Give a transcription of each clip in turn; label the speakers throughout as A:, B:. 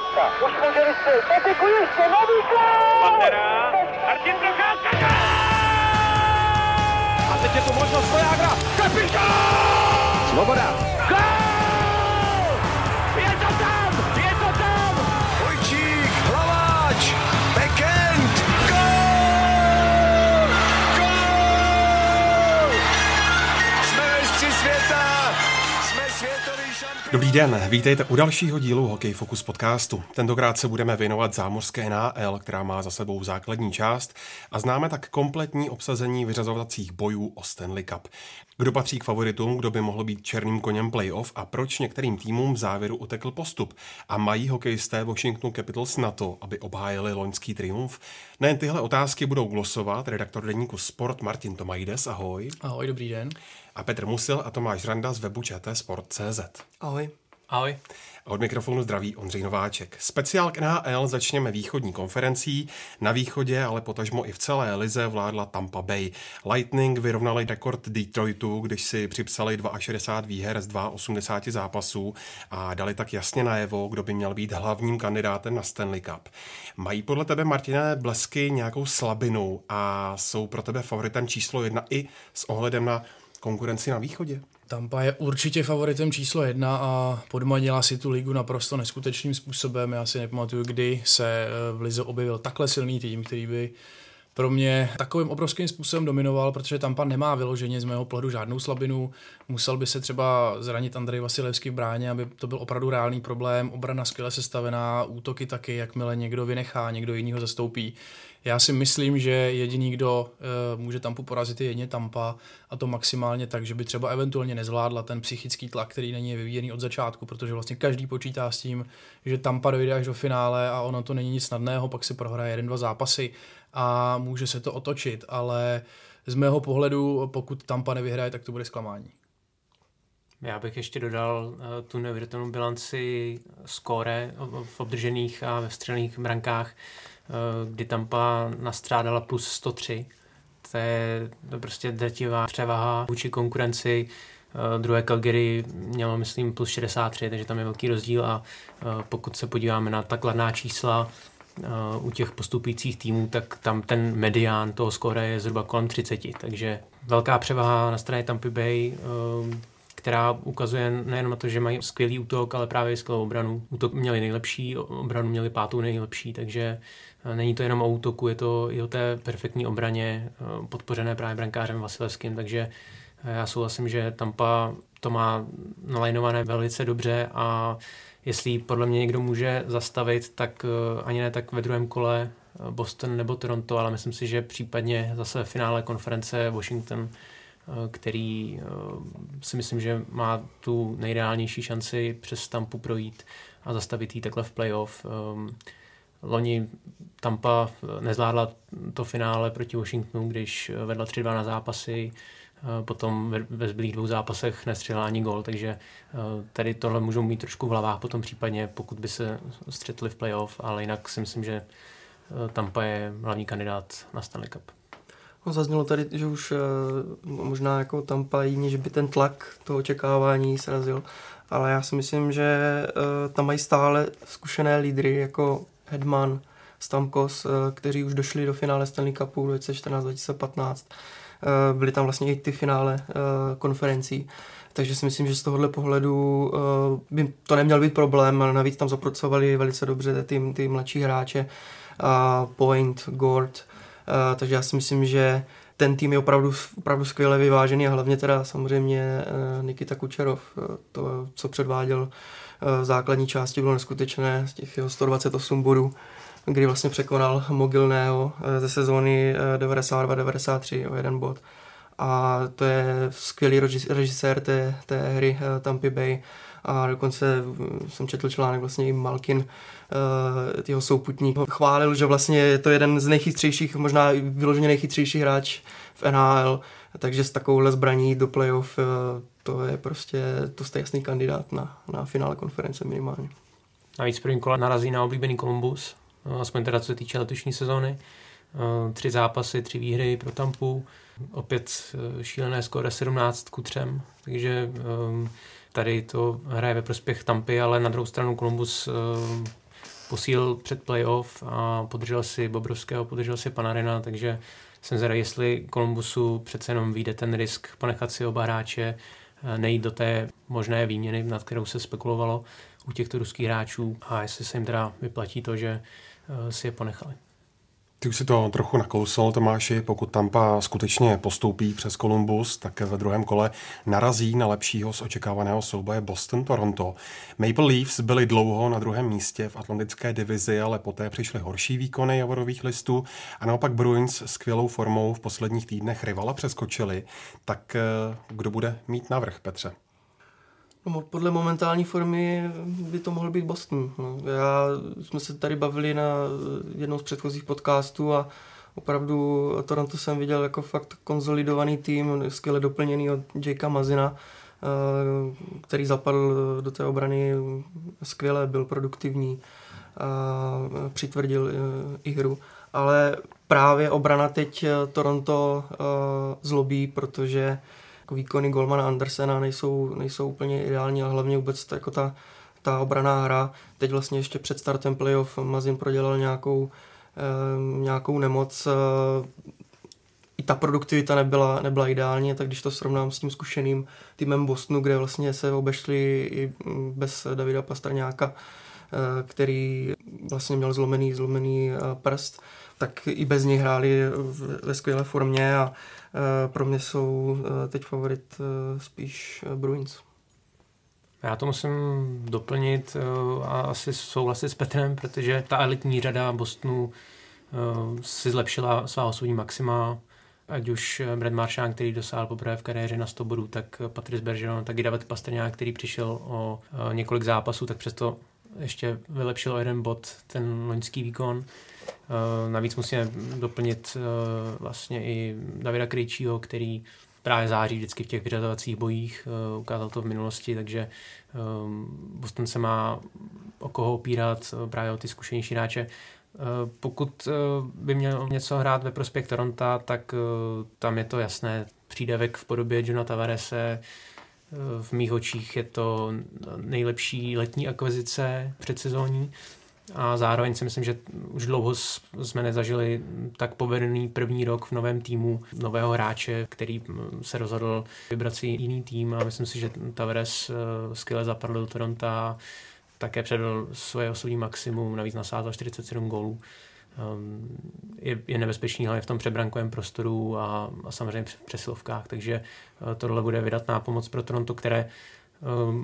A: Procházka. Už může vystřelit. Patiku ještě, nový gol!
B: Pantera, Martin Procházka,
C: A teď je tu možnost Vojágra. Kapitán!
D: Svoboda.
E: Dobrý den, vítejte u dalšího dílu Hokej Focus podcastu. Tentokrát se budeme věnovat zámořské NAL, která má za sebou základní část a známe tak kompletní obsazení vyřazovacích bojů o Stanley Cup. Kdo patří k favoritům, kdo by mohl být černým koněm playoff a proč některým týmům v závěru utekl postup a mají hokejisté Washington Capitals na to, aby obhájili loňský triumf? Nejen tyhle otázky budou glosovat redaktor deníku Sport Martin Tomajdes, ahoj,
F: Ahoj, dobrý den.
E: a Petr Musil a Tomáš Randa z webu Sport.cz.
F: Ahoj. Ahoj.
E: Od mikrofonu zdraví Ondřej Nováček. Speciál k NHL začněme východní konferencí. Na východě, ale potažmo i v celé lize vládla Tampa Bay. Lightning vyrovnali rekord Detroitu, když si připsali 62 výher z 82 zápasů a dali tak jasně najevo, kdo by měl být hlavním kandidátem na Stanley Cup. Mají podle tebe, Martine, blesky nějakou slabinu a jsou pro tebe favoritem číslo jedna i s ohledem na konkurenci na východě?
F: Tampa je určitě favoritem číslo jedna a podmanila si tu ligu naprosto neskutečným způsobem. Já si nepamatuju, kdy se eh, v Lize objevil takhle silný tým, který by pro mě takovým obrovským způsobem dominoval, protože Tampa nemá vyloženě z mého pohledu žádnou slabinu. Musel by se třeba zranit Andrej Vasilevský v bráně, aby to byl opravdu reálný problém. Obrana skvěle sestavená, útoky taky, jakmile někdo vynechá, někdo jiný ho zastoupí. Já si myslím, že jediný, kdo uh, může Tampu porazit, je jedně Tampa a to maximálně tak, že by třeba eventuálně nezvládla ten psychický tlak, který není vyvíjený od začátku, protože vlastně každý počítá s tím, že Tampa dojde až do finále a ono to není nic snadného, pak si prohraje jeden, dva zápasy a může se to otočit, ale z mého pohledu, pokud Tampa nevyhraje, tak to bude zklamání.
G: Já bych ještě dodal uh, tu neuvěřitelnou bilanci skóre v obdržených a ve střelných brankách, kdy Tampa nastrádala plus 103. To je prostě drtivá převaha vůči konkurenci. Uh, druhé Calgary mělo, myslím, plus 63, takže tam je velký rozdíl a uh, pokud se podíváme na ta kladná čísla, u těch postupujících týmů, tak tam ten medián toho skóre je zhruba kolem 30, takže velká převaha na straně Tampa Bay, která ukazuje nejenom na to, že mají skvělý útok, ale právě skvělou obranu. Útok měli nejlepší, obranu měli pátou nejlepší, takže není to jenom o útoku, je to i o té perfektní obraně, podpořené právě brankářem Vasilevským, takže já souhlasím, že Tampa to má nalajnované velice dobře a jestli podle mě někdo může zastavit, tak ani ne tak ve druhém kole Boston nebo Toronto, ale myslím si, že případně zase v finále konference Washington který si myslím, že má tu nejreálnější šanci přes Tampu projít a zastavit ji takhle v playoff. Loni Tampa nezvládla to finále proti Washingtonu, když vedla 3-2 na zápasy, potom ve zbylých dvou zápasech nestřelila ani gol, takže tady tohle můžou mít trošku v hlavách potom případně, pokud by se střetli v playoff, ale jinak si myslím, že Tampa je hlavní kandidát na Stanley Cup.
H: No, zaznělo tady, že už možná jako tam pají, že by ten tlak toho očekávání srazil, ale já si myslím, že tam mají stále zkušené lídry jako Hedman, Stamkos, uh, kteří už došli do finále Stanley Cupu 2014-2015. Uh, byly tam vlastně i ty finále uh, konferencí. Takže si myslím, že z tohohle pohledu by to neměl být problém, navíc tam zapracovali velice dobře ty, ty mladší hráče, Point, Gord, takže já si myslím, že ten tým je opravdu, opravdu skvěle vyvážený a hlavně teda samozřejmě Nikita Kučerov. To, co předváděl základní části, bylo neskutečné z těch jeho 128 bodů, kdy vlastně překonal Mogilného ze sezóny 92-93 o jeden bod. A to je skvělý režisér té, té hry Tampa Bay a dokonce jsem četl článek vlastně i Malkin, jeho souputník, chválil, že vlastně je to jeden z nejchytřejších, možná vyloženě nejchytřejší hráč v NHL, takže s takovouhle zbraní do playoff to je prostě, to jste jasný kandidát na, na finále konference minimálně.
G: Navíc první kola narazí na oblíbený Columbus, aspoň teda co se týče letošní sezóny. Tři zápasy, tři výhry pro Tampu, opět šílené skóre 17 ku 3, takže Tady to hraje ve prospěch Tampy, ale na druhou stranu Columbus posílil před playoff a podržel si Bobrovského, podržel si Panarina, takže jsem zvědavý, jestli Kolumbusu přece jenom vyjde ten risk ponechat si oba hráče, eh, nejít do té možné výměny, nad kterou se spekulovalo u těchto ruských hráčů a jestli se jim teda vyplatí to, že eh, si je ponechali.
E: Ty už si to trochu nakousl, Tomáši, pokud Tampa skutečně postoupí přes Columbus, tak ve druhém kole narazí na lepšího z očekávaného souboje Boston-Toronto. Maple Leafs byli dlouho na druhém místě v atlantické divizi, ale poté přišly horší výkony javorových listů a naopak Bruins s skvělou formou v posledních týdnech rivala přeskočili. Tak eh, kdo bude mít navrh, Petře?
H: No, podle momentální formy by to mohl být Boston. No. Já jsme se tady bavili na jednom z předchozích podcastů a opravdu Toronto jsem viděl jako fakt konzolidovaný tým, skvěle doplněný od Jakea Mazina, eh, který zapadl do té obrany skvěle, byl produktivní a přitvrdil eh, i hru. Ale právě obrana teď Toronto eh, zlobí, protože výkony Golmana Andersena nejsou, nejsou úplně ideální a hlavně vůbec ta, jako ta, ta obraná hra. Teď vlastně ještě před startem playoff Mazin prodělal nějakou, e, nějakou nemoc. E, I ta produktivita nebyla, nebyla ideální, tak když to srovnám s tím zkušeným týmem Bostonu, kde vlastně se obešli i bez Davida Pastrňáka, e, který vlastně měl zlomený, zlomený prst, tak i bez něj hráli ve skvělé formě a Eh, pro mě jsou eh, teď favorit eh, spíš Bruins.
G: Já to musím doplnit a asi souhlasit s Petrem, protože ta elitní řada Bostonu si zlepšila svá osobní maxima, ať už Brad Marchand, který dosáhl poprvé v kariéře na 100 bodů, tak Patrice Bergeron, tak i David Pastrňák, který přišel o několik zápasů, tak přesto ještě vylepšil o jeden bod ten loňský výkon. Eh, navíc musíme doplnit eh, vlastně i Davida Krejčího, který právě září vždycky v těch vyřazovacích bojích, eh, ukázal to v minulosti, takže Boston se má o koho opírat, právě o ty zkušenější hráče. Pokud by měl něco hrát ve prospěch Toronto, tak tam je to jasné. Přídavek v podobě Johna Tavarese, v mých očích je to nejlepší letní akvizice předsezónní a zároveň si myslím, že už dlouho jsme nezažili tak povedený první rok v novém týmu, nového hráče, který se rozhodl vybrat si jiný tým a myslím si, že Tavares eh, skvěle zapadl do Toronto také předal svoje osobní maximum, navíc nasázal 47 gólů. Ehm, je, je nebezpečný hlavně v tom přebrankovém prostoru a, a samozřejmě v přesilovkách, takže eh, tohle bude vydatná pomoc pro Toronto, které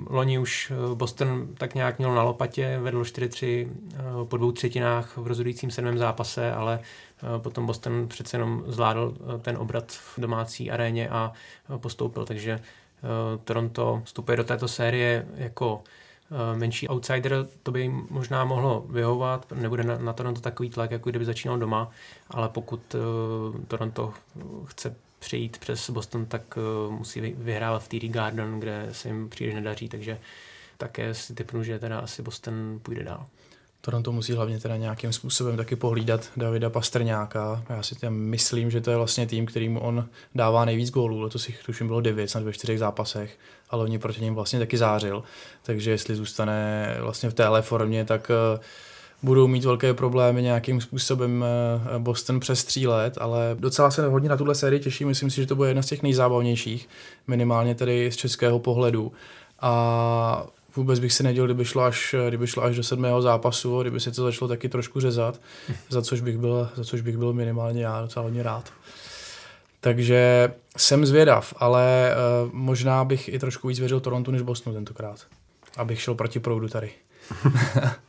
G: loni už eh, Boston tak nějak měl na lopatě, vedl 4-3 eh, po dvou třetinách v rozhodujícím sedmém zápase, ale eh, potom Boston přece jenom zvládl ten obrat v domácí aréně a postoupil, takže Toronto vstupuje do této série jako menší outsider, to by jim možná mohlo vyhovovat, nebude na Toronto takový tlak, jako kdyby začínal doma, ale pokud Toronto chce přejít přes Boston, tak uh, musí vyhrávat v TD Garden, kde se jim příliš nedaří, takže také si typnu, že teda asi Boston půjde dál.
F: Toronto musí hlavně teda nějakým způsobem taky pohlídat Davida Pastrňáka. Já si tam myslím, že to je vlastně tým, kterým on dává nejvíc gólů. Letos jich tuším bylo 9 snad ve čtyřech zápasech, ale oni proti něm vlastně taky zářil. Takže jestli zůstane vlastně v téhle formě, tak uh, budou mít velké problémy nějakým způsobem eh, Boston přes tří let, ale docela se hodně na tuhle sérii těším. Myslím si, že to bude jedna z těch nejzábavnějších, minimálně tedy z českého pohledu. A vůbec bych si nedělal, kdyby šlo až, kdyby šlo až do sedmého zápasu, kdyby se to začalo taky trošku řezat, za což bych byl, za což bych byl minimálně já docela hodně rád. Takže jsem zvědav, ale uh, možná bych i trošku víc věřil Torontu než Bostonu tentokrát. Abych šel proti proudu tady.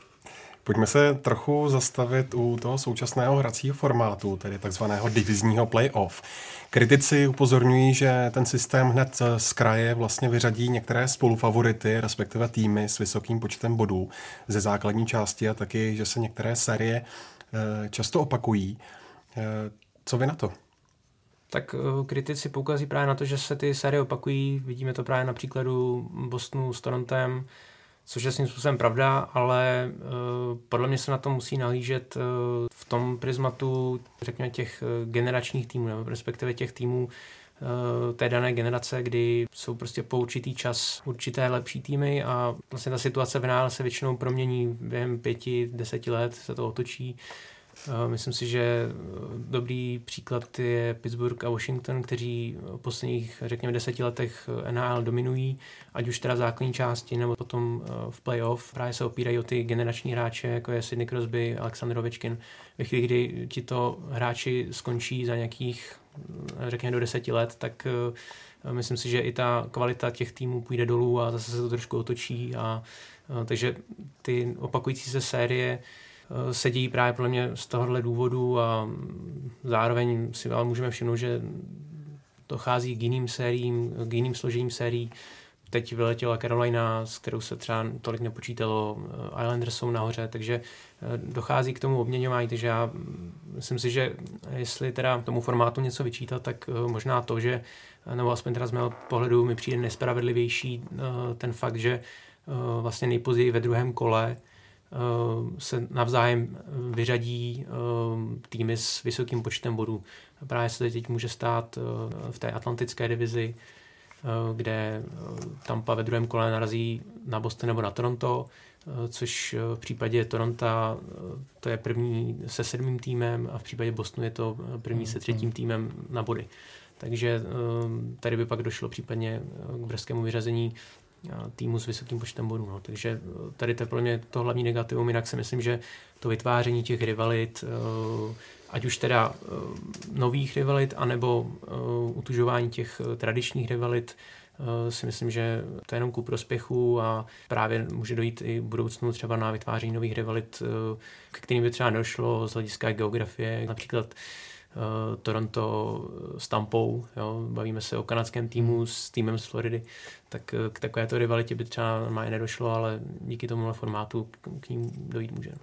E: Pojďme se trochu zastavit u toho současného hracího formátu, tedy takzvaného divizního playoff. Kritici upozorňují, že ten systém hned z kraje vlastně vyřadí některé spolufavority, respektive týmy s vysokým počtem bodů ze základní části a taky, že se některé série eh, často opakují. Eh, co vy na to?
G: Tak eh, kritici poukazují právě na to, že se ty série opakují. Vidíme to právě na příkladu Bostonu s Torontem, což je svým způsobem pravda, ale uh, podle mě se na to musí nahlížet uh, v tom prismatu, řekněme, těch uh, generačních týmů, nebo respektive těch týmů, té dané generace, kdy jsou prostě po určitý čas určité lepší týmy a vlastně ta situace v se většinou promění během pěti, deseti let, se to otočí Myslím si, že dobrý příklad je Pittsburgh a Washington, kteří v posledních, řekněme, deseti letech NHL dominují, ať už teda základní části nebo potom eh, v playoff. Právě se opírají o ty generační hráče, jako je Sidney Crosby, Alexander Ovečkin. Ve chvíli, kdy tito hráči skončí za nějakých, eh, řekněme, do deseti let, tak eh, myslím si, že i ta kvalita těch týmů půjde dolů a zase se to trošku otočí. A, takže ty opakující se série Eh, sedí právě podle mě z tohohle důvodu a zároveň si ale můžeme všimnout, že dochází k jiným sériím, k jiným složením sérií. Teď vyletěla Carolina, s kterou se třeba tolik nepočítalo, eh, Islanders jsou nahoře, takže eh, dochází k tomu obměňování, takže já myslím si, že jestli teda tomu formátu něco vyčítat, tak možná to, že, nebo aspoň teda z mého pohledu mi přijde nespravedlivější ten fakt, že vlastně nejpozději ve druhém kole Eh, se navzájem vyřadí eh, týmy s vysokým počtem bodů. Právě se teď může stát eh, v té atlantické divizi, kde Tampa ve druhém kole narazí na Boston nebo na Toronto, což v případě Toronto to je první se sedmým týmem a v případě Bostonu je to první se třetím týmem na body. Takže tady by pak došlo případně k brzkému vyřazení týmu s vysokým počtem bodů. No. Takže eh, tady to je pro mě to hlavní negativum, jinak si myslím, že to vytváření těch rivalit, eh, ať už teda eh, nových rivalit, anebo utužování těch tradičních rivalit, si myslím, že to je jenom ku prospěchu a právě může dojít i v budoucnu třeba na vytváření nových rivalit, k kterým by třeba došlo z hlediska geografie. Například Toronto s Tampou, jo, bavíme se o kanadském týmu s týmem z Floridy, tak eh, k takovéto rivalitě by třeba normálně nedošlo, ale díky tomu formátu k, k ním dojít může.
H: No,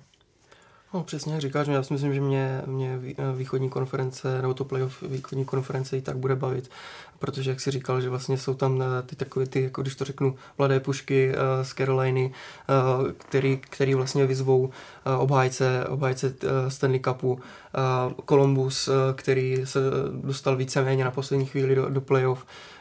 H: přesně jak říkáš, já si myslím, že mě, mě východní konference, nebo to playoff východní konference i tak bude bavit, protože jak si říkal, že vlastně jsou tam eh, ty takové ty, jako když to řeknu, mladé pušky uh, z Caroliny, který, který vlastně vyzvou obhájce, obhájce Stanley Cupu, Columbus, který se dostal víceméně na poslední chvíli do, do playoff, Eh,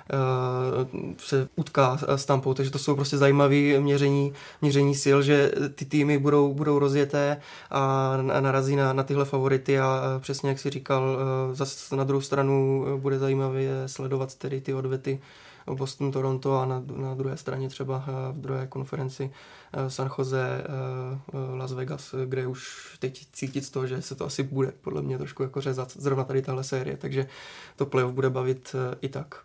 H: se utká s Tampou, takže to jsou prostě zajímavé měření, měření sil, že ty týmy budou, budou rozjeté a narazí na, na tyhle favority. A přesně jak si říkal, eh, zase na druhou stranu bude zajímavé sledovat tedy ty odvety Boston, Toronto a na, na druhé straně třeba eh, v druhé konferenci San Jose, Las Vegas, kde už teď cítit z toho, že se to asi bude podle mě trošku jako řezat zrovna tady tahle série, takže to playoff bude bavit i tak.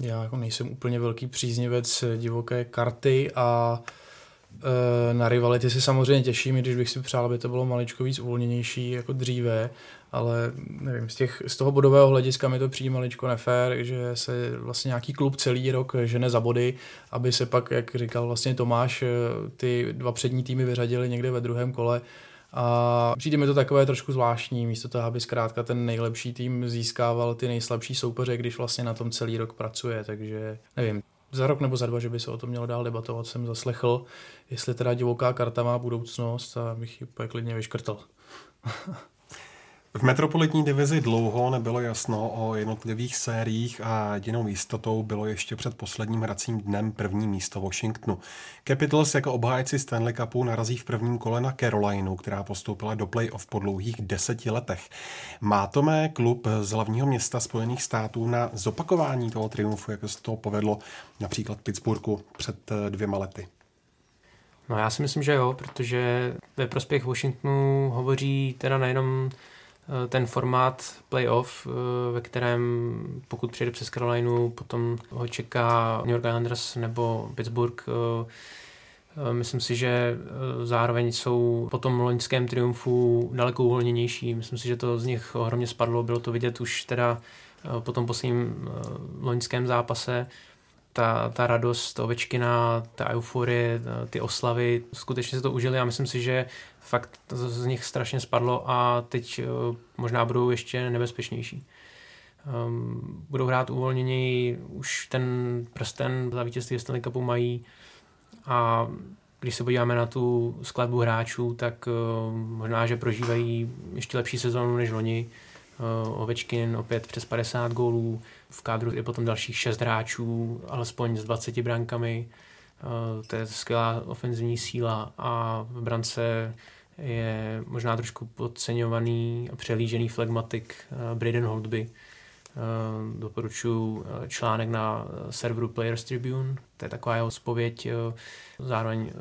F: Já jako nejsem úplně velký příznivec divoké karty a e, na rivality si samozřejmě těším, i když bych si přál, aby to bylo maličko víc uvolněnější jako dříve, ale nevím, z, těch, z toho bodového hlediska mi to přijde maličko nefér, že se vlastně nějaký klub celý rok žene za body, aby se pak, jak říkal vlastně Tomáš, e, ty dva přední týmy vyřadili někde ve druhém kole. A přijde mi to takové trošku zvláštní, místo toho, aby zkrátka ten nejlepší tým získával ty nejslabší soupeře, když vlastně na tom celý rok pracuje, takže nevím, za rok nebo za dva, že by se o tom mělo dál debatovat, jsem zaslechl, jestli teda divoká karta má budoucnost a bych ji klidně vyškrtal.
E: V metropolitní divizi dlouho nebylo jasno o jednotlivých sériích a jedinou jistotou bylo ještě před posledním hracím dnem první místo Washingtonu. Capitals jako obhájci Stanley Cupu narazí v prvním kole na Carolinu, která postoupila do playoff po dlouhých deseti letech. Má to mé klub z hlavního města Spojených států na zopakování toho triumfu, jak se to povedlo například Pittsburghu před eh, dvěma lety?
G: No já si myslím, že jo, protože ve prospěch Washingtonu hovoří teda nejenom ten formát playoff, eh, ve kterém pokud přijde přes Carolinu, potom ho čeká New York Islanders nebo Pittsburgh. Eh, myslím si, že zároveň jsou po tom loňském triumfu daleko uvolněnější. Myslím si, že to z nich ohromně spadlo. Bylo to vidět už teda po tom posledním loňském zápase ta, ta radost Ovečkina, ta euforie, ty oslavy, skutečně se to užili a myslím si, že fakt z nich strašně spadlo a teď uh, možná budou ještě nebezpečnější. Um, budou hrát uvolněněji, už ten prsten za vítězství Stanley Cupu mají a když se podíváme na tu skladbu hráčů, tak uh, možná, že prožívají ještě lepší sezónu než loni. Ovečkin opět přes 50 gólů, v kádru je potom dalších 6 hráčů, alespoň s 20 brankami. To je skvělá ofenzivní síla a v brance je možná trošku podceňovaný a přelížený flegmatik Braden Holdby, Eh, doporučuji eh, článek na eh, serveru Players Tribune, to je taková jeho spověď, zároveň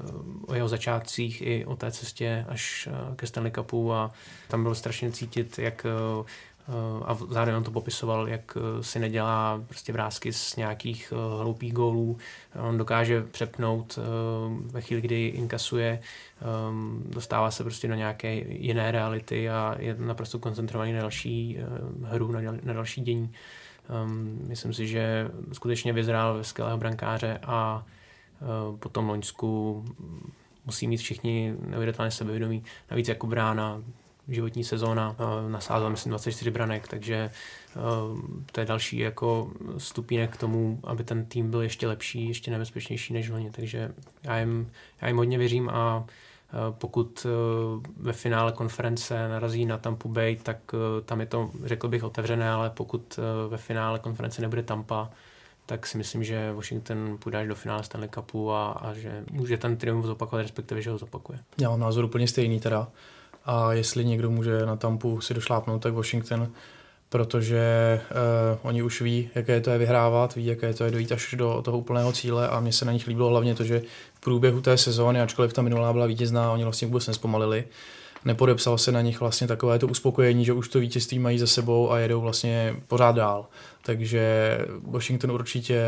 G: o jeho začátcích i o té cestě až ke Stanley Cupu a tam bylo strašně cítit, jak a zároveň on to popisoval, jak si nedělá prostě vrázky z nějakých hloupých gólů. On dokáže přepnout ve chvíli, kdy inkasuje, dostává se prostě do nějaké jiné reality a je naprosto koncentrovaný na další hru, na další dění. Myslím si, že skutečně vyzrál ve skvělého brankáře a po tom Loňsku musí mít všichni neuvěřitelné sebevědomí. Navíc jako brána životní sezóna, eh, nasázal myslím 24 branek, takže eh, to je další jako stupínek k tomu, aby ten tým byl ještě lepší, ještě nebezpečnější než loni, takže já jim, já jim hodně věřím a eh, pokud ve finále konference narazí na Tampa Bay, tak tam je to, řekl bych, otevřené, ale pokud ve finále konference nebude Tampa, tak si myslím, že Washington půjde až do finále Stanley Cupu a, a že může ten triumf zopakovat, respektive, že ho zopakuje.
F: Já mám názor úplně stejný teda a jestli někdo může na Tampu si došlápnout, tak Washington, protože uh, oni už ví, jaké to je vyhrávat, ví, jaké to je dojít až do toho úplného cíle a mně se na nich líbilo hlavně to, že v průběhu té sezóny, ačkoliv ta minulá byla vítězná, oni vlastně vůbec nespomalili, nepodepsal se na nich vlastně takové to uspokojení, že už to vítězství mají za sebou a jedou vlastně pořád dál. Takže Washington určitě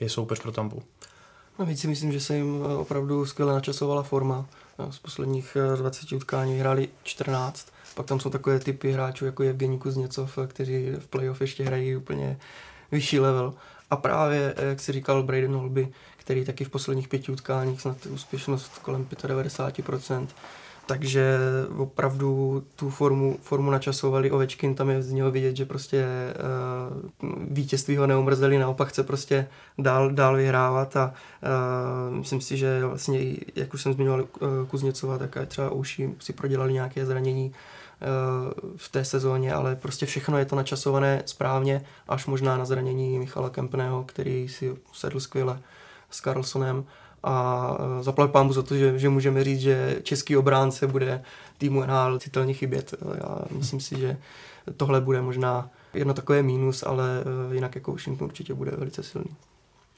F: je soupeř pro Tampu.
H: Navíc si myslím, že se jim opravdu skvěle načasovala forma. Z posledních 20 eh, utkání hráli 14. Pak tam jsou takové typy hráčů jako Evgení Kuzněcov, eh, kteří v playoff ještě hrají úplně vyšší level. A právě, eh, jak si říkal Braden Holby, který taky v posledních pěti utkáních snad úspěšnost kolem 95%, takže opravdu tu formu, formu načasovali Ovečkin, tam je z něho vidět, že prostě uh, vítězství ho neumrzeli, naopak chce prostě dál, dál vyhrávat a uh, myslím si, že vlastně, jak už jsem zmiňoval uh, Kuzněcova, tak třeba Uši si prodělali nějaké zranění uh, v té sezóně, ale prostě všechno je to načasované správně, až možná na zranění Michala Kempného, který si sedl skvěle s Carlsonem a e, zaplať pámu za to, že, že můžeme říct, že český obránce bude týmu NHL citelně chybět. Já myslím si, že tohle bude možná jedno takové mínus, ale e, jinak jako Washington určitě bude velice silný.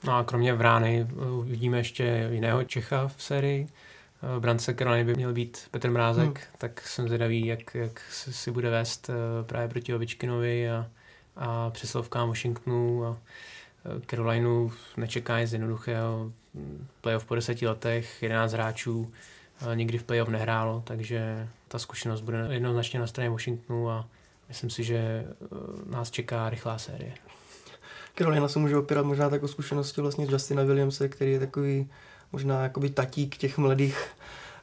G: No a kromě Vrány vidíme ještě jiného Čecha v sérii. Brance Karoliny by měl být Petr Mrázek, hmm. tak jsem zvědavý, jak, jak si bude vést e, právě proti Ovičkinovi a, a přeslovkám Washingtonu a Carolinu nečeká nic jednoduchého playoff po deseti letech, 11 hráčů nikdy v playoff nehrálo, takže ta zkušenost bude jednoznačně na straně Washingtonu a myslím si, že e, nás čeká rychlá série.
H: Carolina se může opírat možná tak o zkušenosti vlastně Justina Williamse, který je takový možná jakoby tatík těch mladých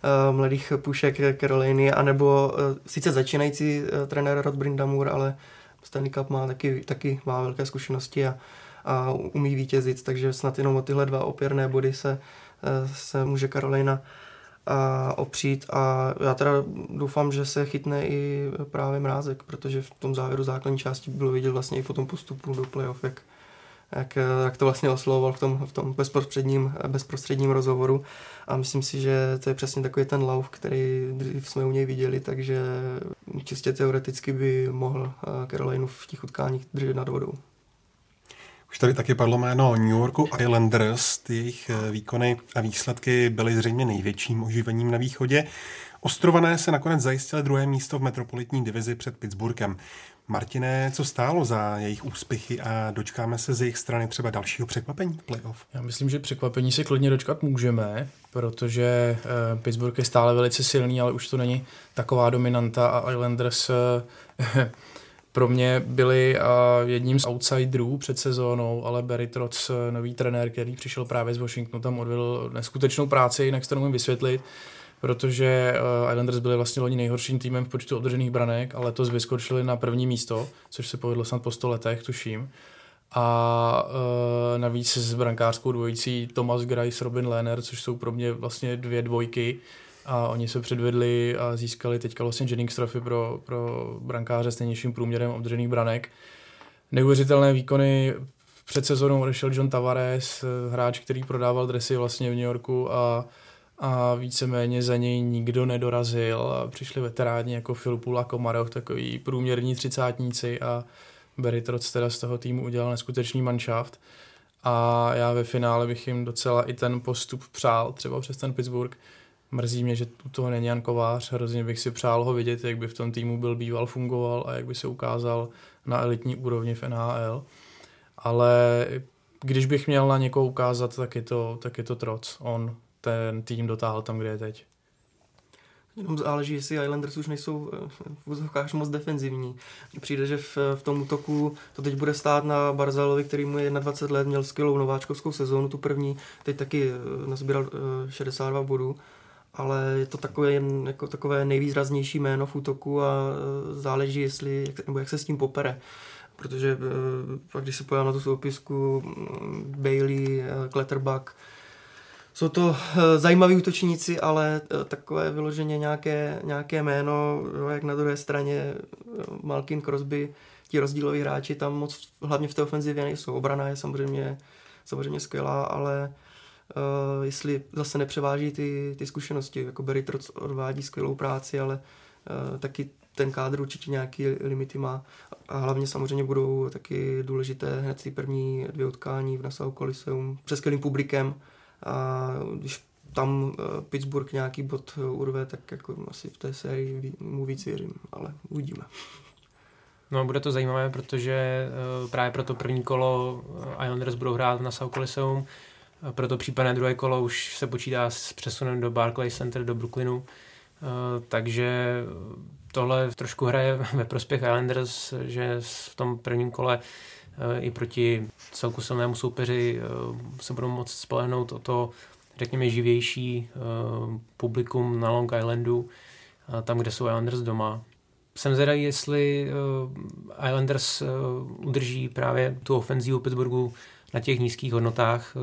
H: uh, mladých pušek Caroliny, anebo uh, sice začínající trenér Rod Brindamur, ale Stanley Cup má taky, taky má velké zkušenosti a a umí vítězit, takže snad jenom o tyhle dva opěrné body se, eh, se může Karolina a opřít a já teda doufám, že se chytne i právě Mrázek, protože v tom závěru základní části bylo vidět vlastně i po tom postupu do playoff, jak, jak, jak to vlastně oslovoval v tom, v tom bezprostředním, bezprostředním rozhovoru a myslím si, že to je přesně takový ten lauf, který jsme u něj viděli, takže čistě teoreticky by mohl Carolinu v těch utkáních držet nad vodou.
E: Už tady taky padlo jméno New Yorku Islanders. Ty jejich eh, výkony a výsledky byly zřejmě největším oživením na východě. Ostrované se nakonec zajistili druhé místo v metropolitní divizi před Pittsburghem. Martine, co stálo za jejich úspěchy a dočkáme se z jejich strany třeba dalšího překvapení v playoff?
F: Já myslím, že překvapení si klidně dočkat můžeme, protože uh, Pittsburgh je stále velice silný, ale už to není taková dominanta a Islanders uh, pro mě byli uh, jedním z outsiderů před sezónou, ale Barry Trotz, nový trenér, který přišel právě z Washingtonu, tam odvedl neskutečnou práci, jinak to nemůžu vysvětlit, protože uh, Islanders byli vlastně loni nejhorším týmem v počtu održených branek, ale letos vyskočili na první místo, což se povedlo snad po 100 letech, tuším. A uh, navíc s brankářskou dvojicí Thomas Grice, Robin Lehner, což jsou pro mě vlastně dvě dvojky, a oni se předvedli a získali teďka vlastně Jennings trofy pro, pro brankáře s nejnižším průměrem obdržených branek. Neuvěřitelné výkony před sezónou odešel John Tavares, hráč, který prodával dresy vlastně v New Yorku a, a víceméně za něj nikdo nedorazil a přišli veteráni jako Filipul a Komarov, takový průměrní třicátníci a Barry Trotz teda z toho týmu udělal neskutečný manšaft a já ve finále bych jim docela i ten postup přál, třeba přes ten Pittsburgh. Mrzí mě, že u toho není Jan Kovář, hrozně bych si přál ho vidět, jak by v tom týmu byl býval, fungoval a jak by se ukázal na elitní úrovni v NHL. Ale když bych měl na někoho ukázat, tak je to, tak je to Troc. On ten tým dotáhl tam, kde je teď.
H: Jenom záleží, jestli Islanders už nejsou eh, v úzovkách moc defenzivní. Přijde, že v, v tom útoku to teď bude stát na Barzalovi, který mu je 21 let, měl skvělou nováčkovskou sezónu, tu první, teď taky eh, nazbíral 62 eh, bodů, ale je to takové, jako takové nejvýraznější jméno v útoku a záleží, jestli, jak, nebo jak se s tím popere protože pak když se pojádám na tu soupisku mm, Bailey, Kletterbach, jsou to zajímaví útočníci, ale takové vyloženě nějaké, nějaké jméno, jak na druhé straně Malkin Crosby, ti rozdíloví hráči tam moc, hlavně v té ofenzivě nejsou. Obrana je samozřejmě, samozřejmě skvělá, ale uh, jestli zase nepřeváží ty, ty zkušenosti, jako Barry Trotz odvádí skvělou práci, ale uh, taky ten kádr určitě nějaký limity má. A hlavně samozřejmě budou taky důležité hned ty první dvě utkání v Nassau Coliseum přes skvělým publikem, a když tam eh, Pittsburgh nějaký bod urve, tak jako asi v té sérii mu víc věřím, ale uvidíme.
G: No bude to zajímavé, protože právě pro to první kolo Islanders budou hrát na South Coliseum, pro to případné druhé kolo už se počítá s přesunem do Barclays Center do Brooklynu, uh, takže tohle trošku hraje ve prospěch Islanders, že v tom prvním kole i proti celku silnému soupeři eh, se budou moct spolehnout o to, řekněme, živější publikum na Long Islandu, tam, kde jsou Islanders doma. Jsem zvědavý, jestli Islanders udrží právě tu ofenzívu Pittsburghu na těch nízkých hodnotách.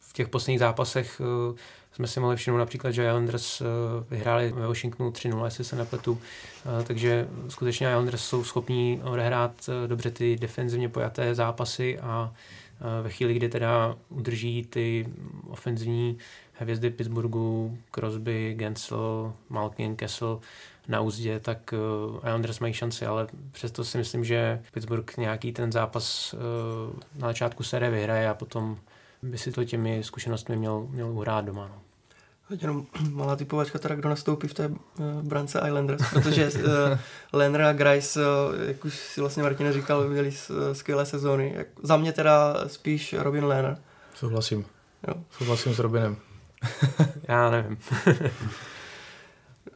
G: V těch posledních zápasech jsme si mohli všimnout například, že Islanders eh, vyhráli ve Washingtonu 3-0, jestli se nepletu, eh, takže skutečně Islanders jsou schopní odehrát eh, dobře ty defenzivně pojaté zápasy a ve chvíli, kdy teda udrží ty ofenzivní hvězdy Pittsburghu, Crosby, Gensel, Malkin, Kessel na úzdě, tak Islanders mají šanci, ale přesto si myslím, že Pittsburgh nějaký ten zápas na začátku série vyhraje a potom by si to těmi zkušenostmi měl, měl uhrát doma. No.
H: Jenom malá typovačka, teda kdo nastoupí v té uh, brance Islanders, protože uh, Lenner a Grice, uh, jak už si vlastně Martina říkal, měli uh, skvělé sezóny. Jak, za mě teda spíš Robin Lenner.
F: Souhlasím. Jo. Souhlasím s Robinem.
G: Já nevím.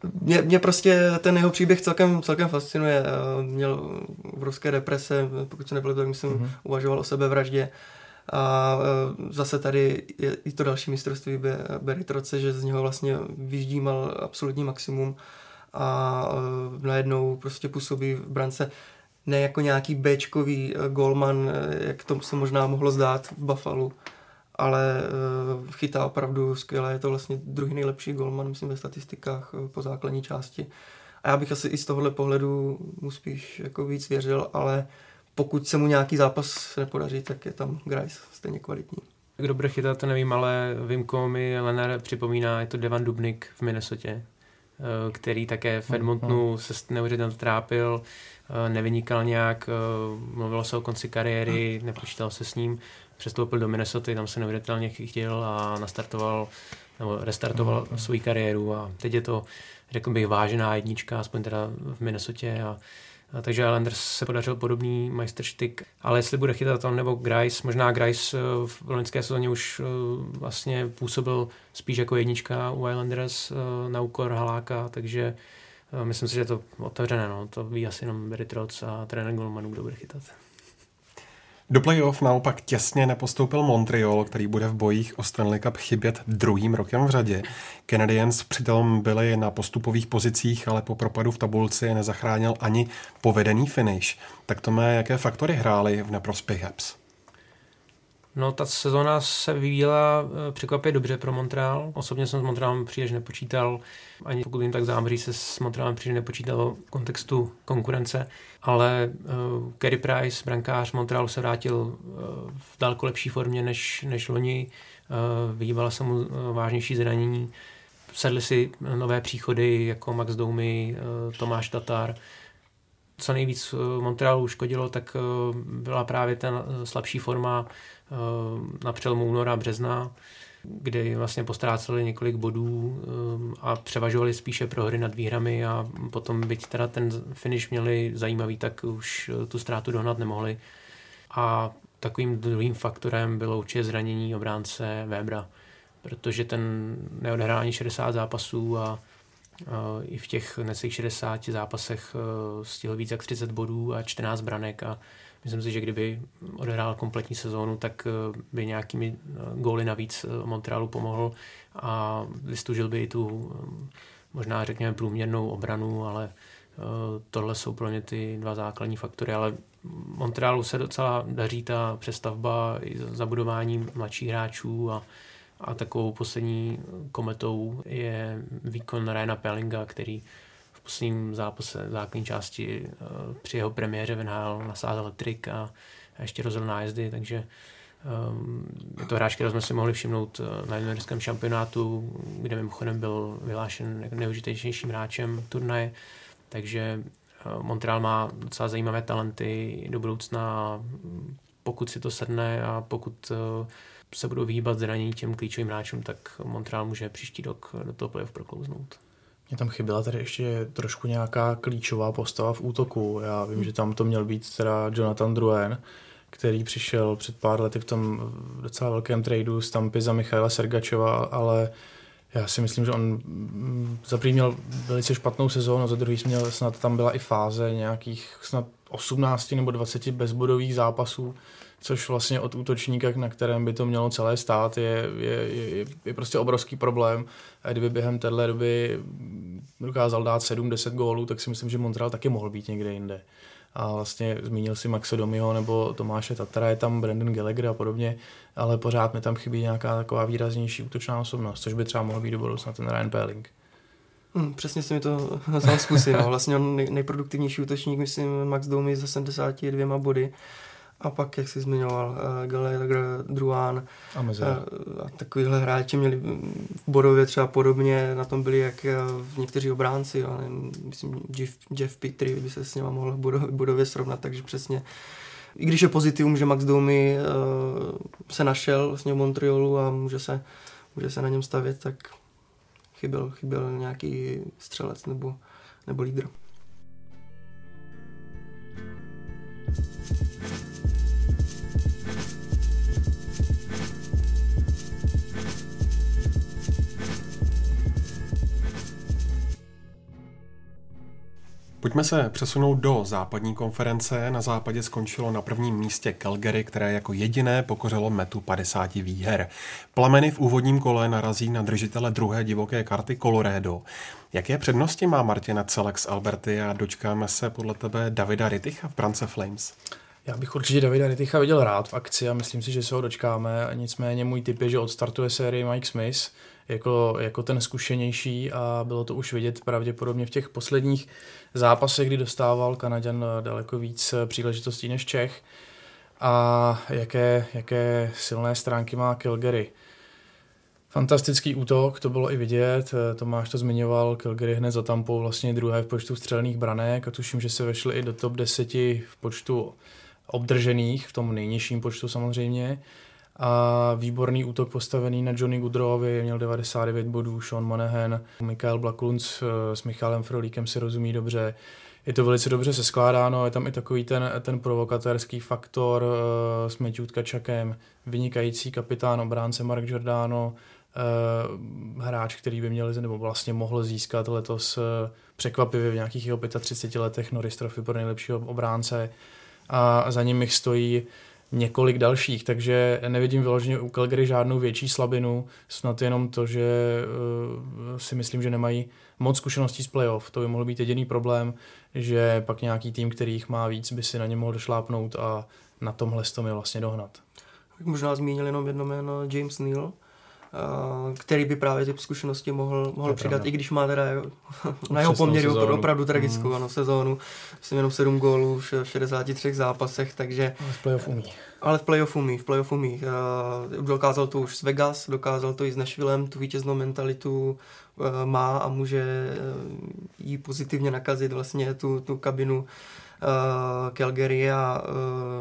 H: mě, mě prostě ten jeho příběh celkem, celkem fascinuje. Měl obrovské deprese, pokud se nepletu, tak myslím, mm-hmm. uvažoval o sebevraždě. A e, zase tady je i to další mistrovství Beritroce, že z něho vlastně vyždímal absolutní maximum a e, najednou prostě působí v brance ne jako nějaký Bčkový golman, jak to se možná mohlo zdát v Buffalo, ale chytá opravdu skvěle. Je to vlastně druhý nejlepší golman, myslím, ve statistikách po základní části. A já bych asi i z tohohle pohledu mu spíš jako víc věřil, ale pokud se mu nějaký zápas nepodaří, tak je tam Grice stejně kvalitní.
G: Kdo bude chytat, to nevím, ale vím, mi Lenar připomíná, je to Devan Dubnik v Minnesotě, eh, který také v Edmontonu se neuvěřitelně trápil, eh, nevynikal nějak, eh, mluvilo se o konci kariéry, nepočítal se s ním, přestoupil do Minnesota, tam se neuvěřitelně chtěl a nastartoval nebo restartoval mm. svou kariéru a teď je to, řekl bych, vážená jednička, aspoň teda v Minnesotě a takže Islanders se podařil podobný majstrštyk, ale jestli bude chytat on nebo Grice, možná Grice eh, v loňské sezóně už eh, vlastně působil spíš jako jednička u Islanders eh, na úkor Haláka, takže myslím si, že je to otevřené, no. to ví asi jenom Barry Trotz a trenér Golmanu, kdo bude chytat.
E: Do playoff naopak těsně nepostoupil Montreal, který bude v bojích o Stanley Cup chybět druhým rokem v řadě. Canadiens přitom byli na postupových pozicích, ale po propadu v tabulci nezachránil ani povedený finish. Tak to mé, jaké faktory hrály v neprospěch Habs?
G: No, ta sezóna se vyvíjela eh, překvapivě dobře pro Montreal. Osobně jsem s Montrealem příliš nepočítal, ani pokud jim tak záměří se s Montrealem příliš nepočítal v kontextu konkurence, ale uh, Kerry Price, brankář Montrealu, se vrátil uh, v daleko lepší formě než, než loni. Uh, vyhýbala se mu uh, vážnější zranění. Sedli si nové příchody jako Max Doumi, uh, Tomáš Tatar, co nejvíc Montrealu uškodilo, tak byla právě ta slabší forma Eh, na přelomu února a března, kdy vlastně postráceli několik bodů eh, a převažovali spíše prohry nad výhrami a potom, byť teda ten finish měli zajímavý, tak už eh, tu ztrátu dohnat nemohli. A takovým druhým faktorem bylo určitě zranění obránce Webra, protože ten neodehrál ani 60 zápasů a i v těch necelých 60 zápasech stihl víc jak 30 bodů a 14 branek a Myslím si, že kdyby odehrál kompletní sezónu, tak eh, by nějakými eh, góly navíc eh, Montrealu pomohl a vystužil by i tu možná řekněme průměrnou obranu, ale tohle jsou pro mě ty dva základní faktory, ale Montrealu se docela daří ta přestavba i zabudování mladších hráčů a, a takovou poslední kometou je výkon Ryana Pellinga, který posledním zápase základní části eh, při jeho premiéře v NHL nasázel trik a, a ještě rozhodl nájezdy, takže um, je to hráč, který jsme si mohli všimnout eh, na juniorském šampionátu, kde mimochodem byl vyhlášen jako nejužitečnějším hráčem turnaje, takže Montreal má docela zajímavé talenty do budoucna pokud si to sedne a pokud se budou vyhýbat zranění těm klíčovým hráčům, tak Montreal může příští rok do toho playoff proklouznout.
F: Mě tam chyběla tady ještě trošku nějaká klíčová postava v útoku. Já vím, že tam to měl být teda Jonathan Druen, který přišel před pár lety v tom docela velkém tradu z Tampy za Michaela Sergačova, ale já si myslím, že on mm, za první měl velice špatnou sezónu, za druhý měl snad tam byla i fáze nějakých snad 18 nebo 20 bezbodových zápasů, což vlastně od útočníka, na kterém by to mělo celé stát, je, je, je, je prostě obrovský problém. A kdyby během téhle doby dokázal dát 7-10 gólů, tak si myslím, že Montreal taky mohl být někde jinde. A vlastně zmínil si Maxe Domiho nebo Tomáše Tatara, je tam Brandon Gallagher a podobně, ale pořád mi tam chybí nějaká taková výraznější útočná osobnost, což by třeba mohl být do budoucna ten Ryan Pelling.
H: Hmm, přesně si mi to zkusil. No. Vlastně on nej, nejproduktivnější útočník, myslím, Max Domi za 72 body. A pak, jak jsi zmiňoval, uh, Gallagher, Druán
F: a, uh,
H: a takovýhle hráči měli v Bodově třeba podobně, na tom byli jak uh, někteří obránci, ale myslím Jeff, Jeff Petry by se s něma mohl v Bodově, Bodově srovnat, takže přesně i když je pozitivum, že Max Domi uh, se našel vlastně v Montrealu a může se, může se na něm stavět, tak chyběl, chyběl nějaký střelec nebo, nebo lídr.
E: Pojďme se přesunout do západní konference. Na západě skončilo na prvním místě Calgary, které jako jediné pokořilo metu 50 výher. Plameny v úvodním kole narazí na držitele druhé divoké karty Colorado. Jaké přednosti má Martina Celek z Alberty a dočkáme se podle tebe Davida Riticha v brance Flames?
F: Já bych určitě Davida Riticha viděl rád v akci a myslím si, že se ho dočkáme. Nicméně můj tip je, že odstartuje sérii Mike Smith jako, jako ten zkušenější a bylo to už vidět pravděpodobně v těch posledních zápasech, kdy dostával Kanaďan daleko víc příležitostí než Čech. A jaké, jaké silné stránky má Calgary. Fantastický útok, to bylo i vidět, Tomáš to zmiňoval, Calgary hned za tampou vlastně druhé v počtu střelných branek a tuším, že se vešli i do top 10 v počtu obdržených, v tom nejnižším počtu samozřejmě a výborný útok postavený na Johnny Goodrowovi, měl 99 bodů, Sean Monahan, Michael Blacklund s Michalem Frolíkem si rozumí dobře. Je to velice dobře se skládáno, je tam i takový ten, ten provokatérský faktor uh, s Matthew Tkačakem, vynikající kapitán obránce Mark Giordano, uh, hráč, který by měl, nebo vlastně mohl získat letos překvapivě v nějakých jeho 35 letech Norris Trophy pro nejlepšího obránce a za ním stojí několik dalších, takže nevidím vyloženě u Calgary žádnou větší slabinu, snad jenom to, že uh, si myslím, že nemají moc zkušeností z playoff. To by mohl být jediný problém, že pak nějaký tým, který jich má víc, by si na ně mohl došlápnout a na tomhle to je vlastně dohnat.
H: možná zmínil jenom jedno jméno James Neal, který by právě ty zkušenosti mohl, mohl přidat, pravda. i když má teda na jeho poměry sezónu. opravdu tragickou mm. ano, sezónu. Myslím jenom 7 gólů v 63 zápasech, takže...
F: Ale v playoff umí.
H: Ale v playoff umí, v playoff umí. Uh, dokázal to už s Vegas, dokázal to i s Nashvillem, tu vítěznou mentalitu uh, má a může jí pozitivně nakazit vlastně tu, tu kabinu uh, Calgary a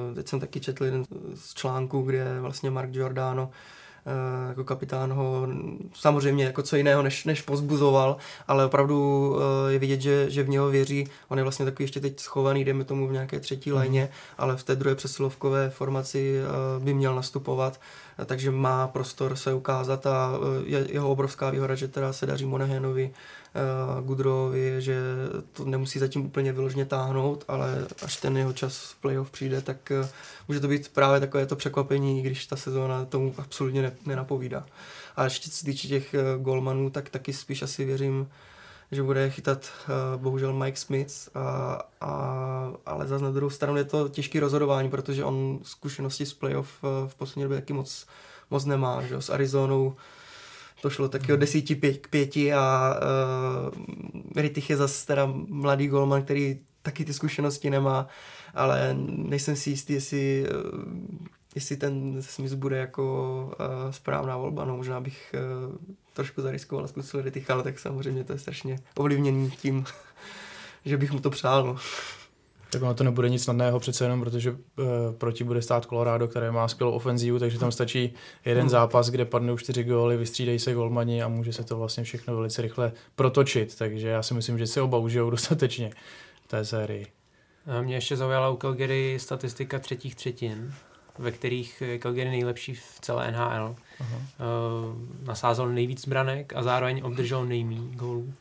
H: uh, teď jsem taky četl jeden z článků, kde vlastně Mark Giordano Eh, jako kapitán ho samozřejmě jako co jiného než, než pozbuzoval, ale opravdu eh, je vidět, že, že v něho věří. On je vlastně takový ještě teď schovaný, dejme tomu v nějaké třetí mm. lajně, ale v té druhé přesilovkové formaci eh, by měl nastupovat, takže má prostor se ukázat a je jeho obrovská výhoda, že teda se daří Monahanovi uh, Gudrovi, že to nemusí zatím úplně vyložně táhnout, ale až ten jeho čas v playoff přijde, tak uh, může to být právě takové to překvapení, když ta sezóna tomu absolutně ne, nenapovídá. A ještě se týče těch golmanů, tak taky spíš asi věřím, že bude chytat uh, bohužel Mike Smith, a, a, ale zase na druhou stranu je to těžké rozhodování, protože on zkušenosti z playoff uh, v poslední době taky moc, moc nemá. Že? S Arizonou to šlo taky o desíti pět, k pěti a uh, Rittich je zase teda mladý golman, který taky ty zkušenosti nemá, ale nejsem si jistý, jestli, uh, jestli ten Smith bude jako uh, správná volba. No, možná bych uh, trošku zariskoval a zkusil Rittich, ale tak samozřejmě to je strašně ovlivněný tím, že bych mu to přál. No.
F: Tak ono to nebude nic snadného přece jenom, protože uh, proti bude stát Colorado, které má skvělou ofenzívu, takže tam stačí jeden hmm. zápas, kde padnou čtyři góly, vystřídají se golmani a může se to vlastně všechno velice rychle protočit. Takže já si myslím, že si oba užijou dostatečně v té sérii.
G: Mě ještě zaujala u Calgary statistika třetích třetin, ve kterých Calgary nejlepší v celé NHL. Uh, nasázel nejvíc branek a zároveň obdržel nejmí gólů.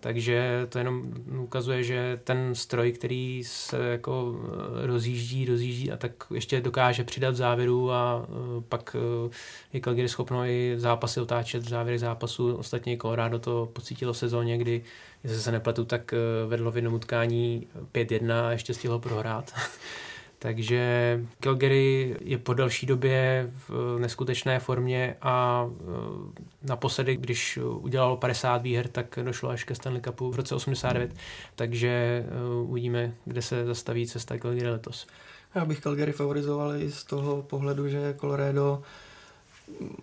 G: Takže to jenom ukazuje, že ten stroj, který se jako eh, rozjíždí, rozjíždí a tak ještě dokáže přidat v závěru a eh, pak eh, je Calgary schopno i zápasy otáčet v závěry zápasu. Ostatně Colorado to pocítilo v sezóně, kdy, jestli se nepletu, tak vedlo v jednom utkání 5-1 a ještě stihlo prohrát. Takže Calgary je po další době v neskutečné formě a e, naposledy, když udělalo 50 výher, tak došlo až ke Stanley Cupu v roce 89, takže e, uvidíme, kde se zastaví cesta Calgary letos.
H: Já bych Calgary favorizoval i z toho pohledu, že Colorado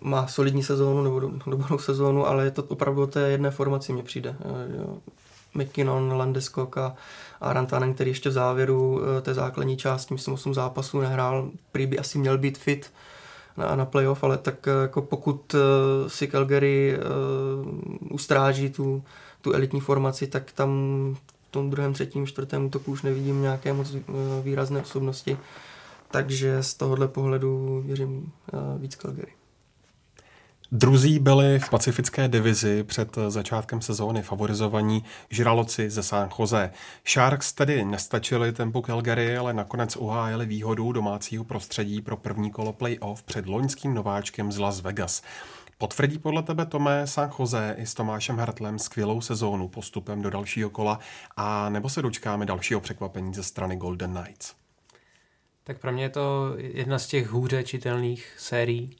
H: má solidní sezónu nebo dobrou sezónu, ale je to opravdu o té jedné formaci mě přijde. McKinnon, Landeskog a, a Rantanen, který ještě v závěru eh, té základní části, myslím 8 zápasů nehrál, prý by asi měl být fit na, na playoff, ale tak eh, jako pokud uh, si Calgary ustráží tu, tu elitní formaci, tak tam v tom druhém, třetím, čtvrtém útoku už nevidím nějaké moc výrazné osobnosti. Takže z tohohle pohledu věřím víc Calgary.
E: Druzí byli v pacifické divizi před začátkem sezóny favorizovaní žraloci ze San Jose. Sharks tedy nestačili tempu Calgary, ale nakonec uhájili výhodu domácího prostředí pro první kolo playoff před loňským nováčkem z Las Vegas. Potvrdí podle tebe, Tomé, San Jose i s Tomášem Hartlem skvělou sezónu postupem do dalšího kola a nebo se dočkáme dalšího překvapení ze strany Golden Knights?
G: Tak pro mě je to jedna z těch hůře čitelných sérií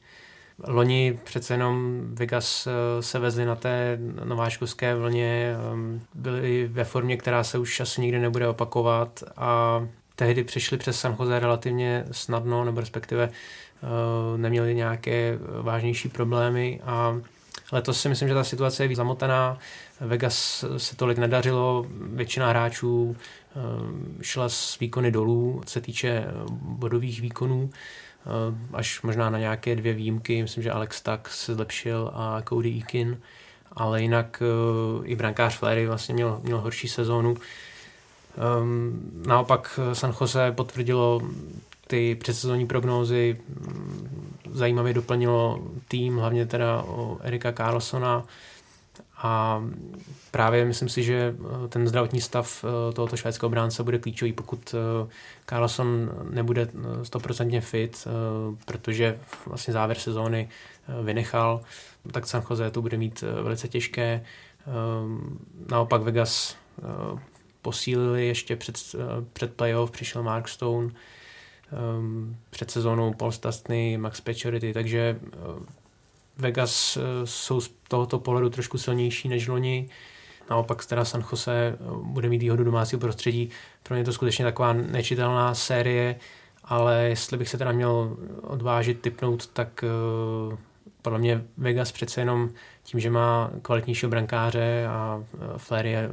G: Loni přece jenom Vegas eh, se vezli na té nováčkovské vlně, ehm, byli ve formě, která se už asi nikdy nebude opakovat a tehdy přišli přes San Jose relativně snadno, nebo respektive eh, neměli nějaké vážnější problémy a letos si myslím, že ta situace je víc zamotaná. Vegas se tolik nedařilo, většina hráčů ehm, šla s výkony dolů, co se týče bodových výkonů. Eh, až možná na nějaké dvě výjimky. Myslím, že Alex Tak se zlepšil a Cody Eakin, ale jinak eh, i brankář Flery vlastně měl, měl horší sezónu. Um, naopak San Jose potvrdilo ty předsezónní prognózy, mm, zajímavě doplnilo tým, hlavně teda o Erika Carlsona, a právě myslím si, že eh, ten zdravotní stav eh, tohoto švédského bránce bude klíčový, pokud eh, Carlson nebude stoprocentně fit, protože vlastně závěr sezóny vynechal, tak San Jose to bude mít velice těžké. Naopak Vegas posílili ještě před, před playoff, přišel Mark Stone, před sezónou Paul Stastny, Max Pacioretty, takže Vegas uh, jsou z tohoto pohledu trošku silnější než loni. Naopak teda San Jose bude mít výhodu domácího prostředí. Pro mě je to skutečně taková nečitelná série, ale jestli bych se teda měl odvážit typnout, tak uh, podle mě Vegas přece jenom tím, že má kvalitnějšího brankáře a Flair je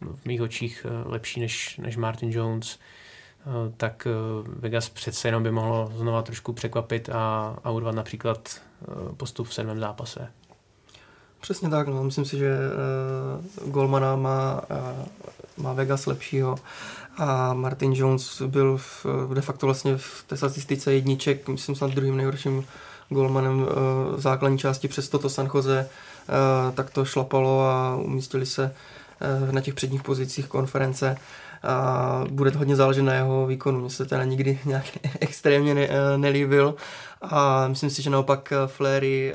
G: v mých očích lepší než, než Martin Jones, tak Vegas přece jenom by mohlo znova trošku překvapit a, a urvat například postup v sedmém zápase.
H: Přesně tak, no. myslím si, že uh, Golmana má, uh, má Vegas lepšího a Martin Jones byl v, de facto vlastně v té statistice jedniček, myslím snad druhým nejhorším golmanem uh, v základní části přes toto San Jose, uh, tak to šlapalo a umístili se uh, na těch předních pozicích konference a bude to hodně záležet na jeho výkonu. Mně se teda nikdy nějak extrémně ne, nelíbil a myslím si, že naopak Flery,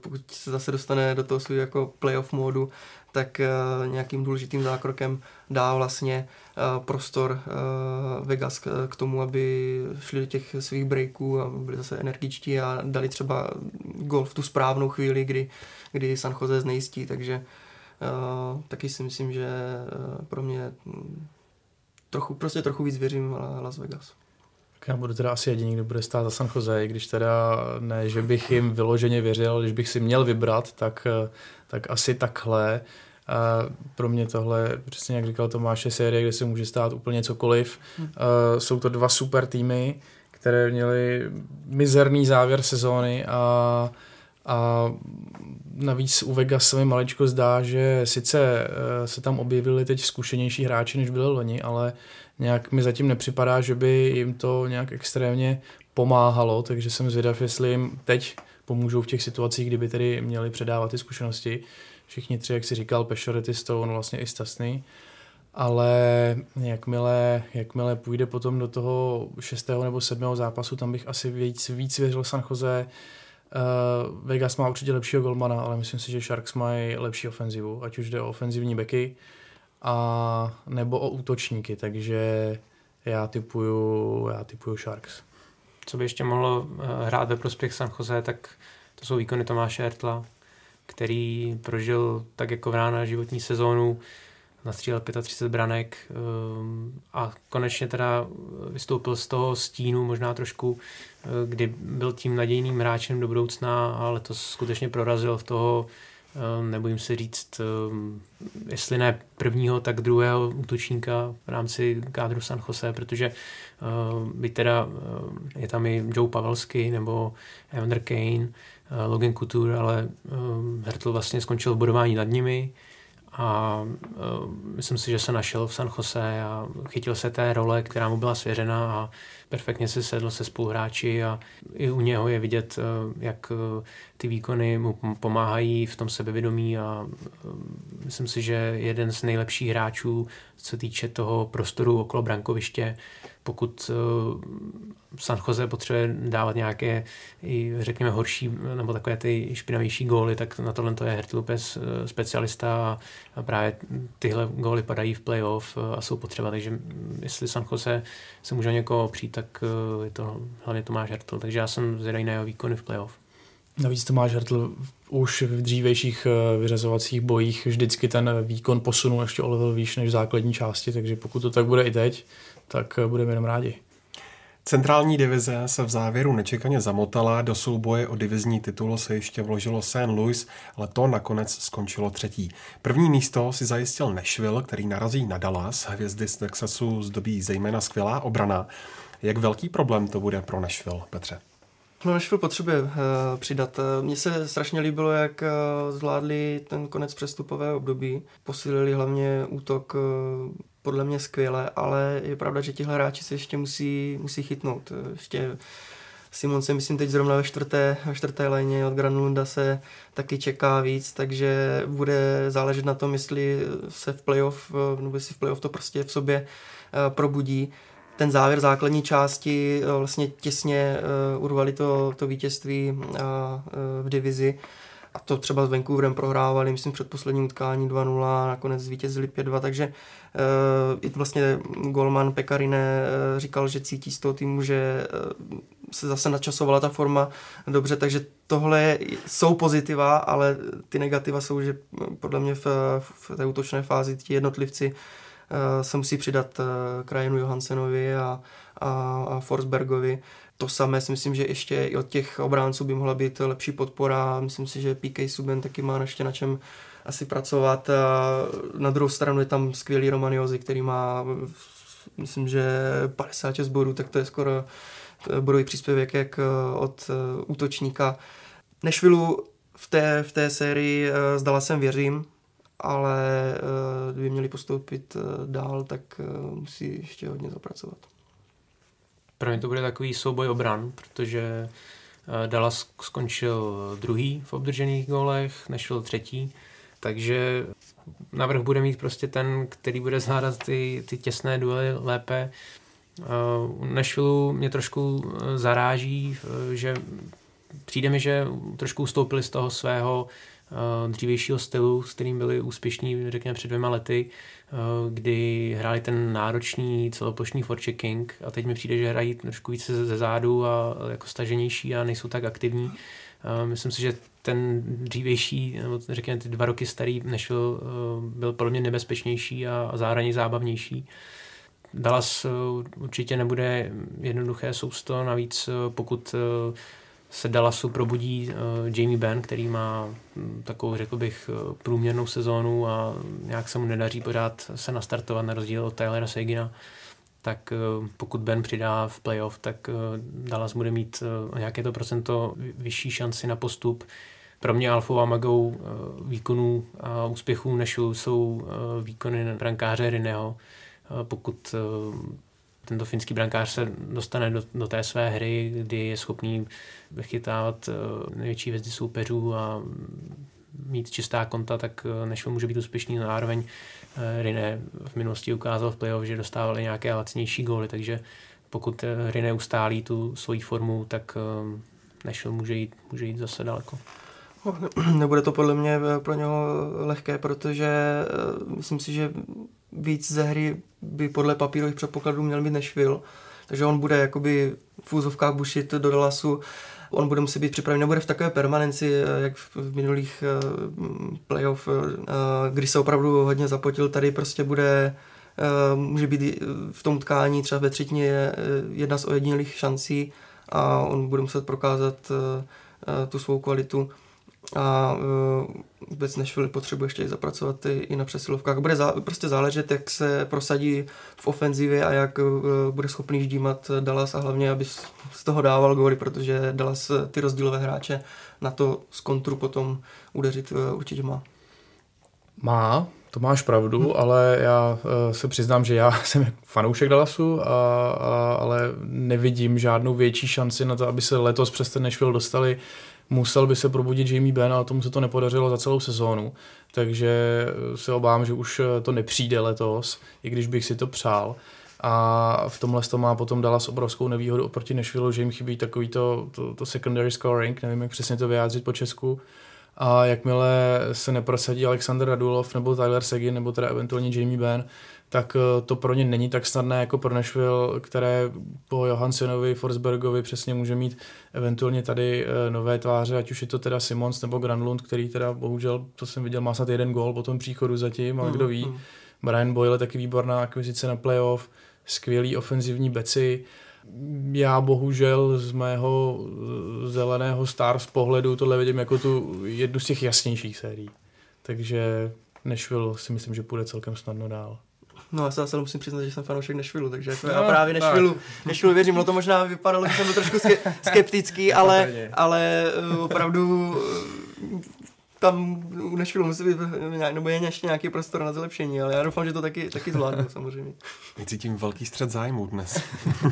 H: pokud se zase dostane do toho svého jako playoff módu, tak nějakým důležitým zákrokem dá vlastně prostor Vegas k tomu, aby šli do těch svých breaků a byli zase energičtí a dali třeba gol v tu správnou chvíli, kdy, kdy San Jose znejistí, takže taky si myslím, že pro mě trochu, prostě trochu víc věřím Las Vegas.
F: Já budu teda asi jediný, kdo bude stát za San Jose, když teda ne, že bych jim vyloženě věřil, když bych si měl vybrat, tak, tak asi takhle. A pro mě tohle, přesně jak říkal Tomáš, je série, kde se může stát úplně cokoliv. Hmm. jsou to dva super týmy, které měly mizerný závěr sezóny a a navíc u Vegas se mi maličko zdá, že sice eh, se tam objevili teď zkušenější hráči, než byli loni, ale nějak mi zatím nepřipadá, že by jim to nějak extrémně pomáhalo, takže jsem zvědav, jestli jim teď pomůžou v těch situacích, kdyby tedy měli předávat ty zkušenosti. Všichni tři, jak si říkal, Pešorety, Stone, vlastně i Stasny. Ale jakmile, jakmile půjde potom do toho šestého nebo sedmého zápasu, tam bych asi víc, víc věřil San Jose, Uh, Vegas má určitě lepšího golmana, ale myslím si, že Sharks mají lepší ofenzivu, ať už jde o ofenzivní beky a nebo o útočníky, takže já typuju, já typuju Sharks.
G: Co by ještě mohlo eh, hrát ve prospěch San Jose, tak to jsou výkony Tomáše Ertla, který prožil tak jako v rána životní sezónu, nastřílel 35 branek ehm, a konečně teda vystoupil z toho stínu možná trošku, eh, kdy byl tím nadějným hráčem do budoucna a letos skutečně prorazil v toho, ehm, nebojím se říct, ehm, jestli ne prvního, tak druhého útočníka v rámci kádru San Jose, protože by teda je tam i Joe Pavelsky nebo Evander Kane, eh, Logan Couture, ale Hertl vlastně skončil v bodování nad nimi, a uh, myslím si, že se našel v San Jose a chytil se té role, která mu byla svěřena a perfektně se sedl se spoluhráči a i u něho je vidět, uh, jak uh, ty výkony mu pomáhají v tom sebevědomí a myslím si, že jeden z nejlepších hráčů, co týče toho prostoru okolo brankoviště, pokud San Jose potřebuje dávat nějaké, řekněme, horší nebo takové ty špinavější góly, tak na tohle to je Hertl Lopez eh, specialista a právě tyhle góly padají v playoff eh, a jsou potřeba, takže jestli San Jose se může někoho opřít, tak eh, je to hlavně Tomáš Hertl, takže já jsem zvědavý na jeho výkony v playoff.
F: Navíc Tomáš Hertl už v dřívejších vyřazovacích bojích vždycky ten výkon posunul ještě o level výš než v základní části, takže pokud to tak bude i teď, tak budeme jenom rádi.
E: Centrální divize se v závěru nečekaně zamotala, do souboje o divizní titul se ještě vložilo St. Louis, ale to nakonec skončilo třetí. První místo si zajistil Nashville, který narazí na Dallas, hvězdy z Texasu zdobí zejména skvělá obrana. Jak velký problém to bude pro Nashville, Petře?
H: No, Nashville potřebuje uh, přidat. Mně se strašně líbilo, jak uh, zvládli ten konec přestupového období. Posílili hlavně útok uh, podle mě skvěle, ale je pravda, že tihle hráči se ještě musí, musí chytnout. Ještě Simon se myslím teď zrovna ve čtvrté, ve čtvrté léně od Granlunda se taky čeká víc, takže bude záležet na tom, jestli se v playoff, nebo jestli v playoff to prostě v sobě eh, probudí. Ten závěr základní části eh, vlastně těsně eh, urvali to, to vítězství v divizi a to třeba s Vancouverem prohrávali, myslím, před posledním utkání 2-0 a nakonec zvítězili 5-2, takže uh, i vlastně golman Pekarine uh, říkal, že cítí z toho týmu, že uh, se zase načasovala ta forma dobře, takže tohle jsou pozitiva, ale ty negativa jsou, že podle mě v, v té útočné fázi ti jednotlivci se musí přidat Krajinu Johansenovi a, a, a Forsbergovi. To samé si myslím, že ještě i od těch obránců by mohla být lepší podpora. Myslím si, že PK Suben taky má ještě na čem asi pracovat. Na druhou stranu je tam skvělý Romaniozi, který má myslím, že 56 bodů, tak to je skoro bodový příspěvek jak od útočníka. Nešvilu v té, v té sérii zdala jsem věřím, ale kdyby měli postoupit dál, tak musí ještě hodně zapracovat.
G: Pro mě to bude takový souboj obran, protože eh, Dallas skončil druhý v obdržených gólech, nešel třetí, takže navrh bude mít prostě ten, který bude zvládat ty, ty těsné duely lépe. U eh, Nashville mě trošku eh, zaráží, že přijde mi, že trošku ustoupili z toho svého dřívějšího stylu, s kterým byli úspěšní, řekněme, před dvěma lety kdy hráli ten náročný celoplošný forechecking a teď mi přijde, že hrají trošku více ze zádu a jako staženější a nejsou tak aktivní. Eh, myslím si, že ten dřívější, nebo řekněme ty dva roky starý Nashville eh, byl podle mě nebezpečnější a zároveň zábavnější. Dallas určitě nebude jednoduché sousto, navíc pokud se Dallasu probudí uh, Jamie Benn, který má um, takovou, řekl bych, uh, průměrnou sezónu a nějak se mu nedaří pořád se nastartovat na rozdíl od Tylera Sagina, tak uh, pokud Ben přidá v playoff, tak uh, Dallas bude mít uh, nějaké to procento vyšší šanci na postup. Pro mě alfou a magou uh, výkonů a úspěchů než jsou uh, výkony brankáře Rineho. Pokud tento finský brankář se dostane do, do té své hry, kdy je schopný vychytávat eh, největší hvězdy soupeřů a mít čistá konta, tak eh, než může být úspěšný. Zároveň eh, Rine v minulosti ukázal v playoff, že dostávali nějaké lacnější góly, takže pokud Rine ustálí tu svoji formu, tak Nashville může jít, může jít zase daleko.
H: No, nebude to podle mě pro něho lehké, protože myslím si, že víc ze hry by podle papírových předpokladů měl být Nashville, takže on bude jakoby v úzovkách bušit do Dallasu, on bude muset být připraven, nebude v takové permanenci, eh, jak v minulých uh, playoff, uh, kdy se opravdu hodně zapotil, tady prostě bude může být v tom tkání třeba ve třetině jedna z ojedinělých šancí a on bude muset prokázat tu svou kvalitu a uh, vůbec Nashville potřebuje ještě zapracovat i, i na přesilovkách. Bude zá, prostě záležet, jak se prosadí v ofenzivě a jak uh, bude schopný ždímat Dallas a hlavně, aby z toho dával góly, protože Dallas ty rozdílové hráče na to z kontru potom udeřit uh, určitě má.
F: Má, to máš pravdu, hmm. ale já uh, se přiznám, že já jsem fanoušek Dallasu, a, a, ale nevidím žádnou větší šanci na to, aby se letos přes ten Nashville dostali musel by se probudit Jamie Benn, ale tomu se to nepodařilo za celou sezónu, takže se obávám, že už to nepřijde letos, i když bych si to přál. A v tomhle to má potom Dallas obrovskou nevýhodu oproti Nashville, že jim chybí takový to, to, to secondary scoring, nevím, jak přesně to vyjádřit po Česku. A jakmile se neprosadí Alexander Radulov nebo Tyler Seguin nebo teda eventuálně Jamie Benn, tak eh, to pro ně není tak snadné jako pro Nashville, které po Johansenovi, Forsbergovi přesně může mít eventuálně tady eh, nové tváře, ať už je to teda Simons nebo Granlund, který teda bohužel, to jsem viděl, má snad jeden gol po tom příchodu zatím, ale mm, kdo ví. Mm. Brian Boyle taky výborná akvizice na playoff, skvělý ofenzivní beci. Já bohužel z mého eh, zeleného Stars pohledu tohle vidím jako tu jednu z těch jasnějších sérií. Takže Nashville si myslím, že půjde celkem snadno dál.
H: No já se zase musím přiznat, že jsem fanoušek Nešvilu, takže jako no, já právě Nešvilu, Nešvilu věřím, no to možná vypadalo, že jsem byl trošku skeptický, ale, ale eh, opravdu eh, tam u Nešvilu musí být, nebo je ještě nějaký prostor na zlepšení, ale já doufám, že to taky, taky zvládnu samozřejmě.
E: Cítím velký střed zájmu dnes.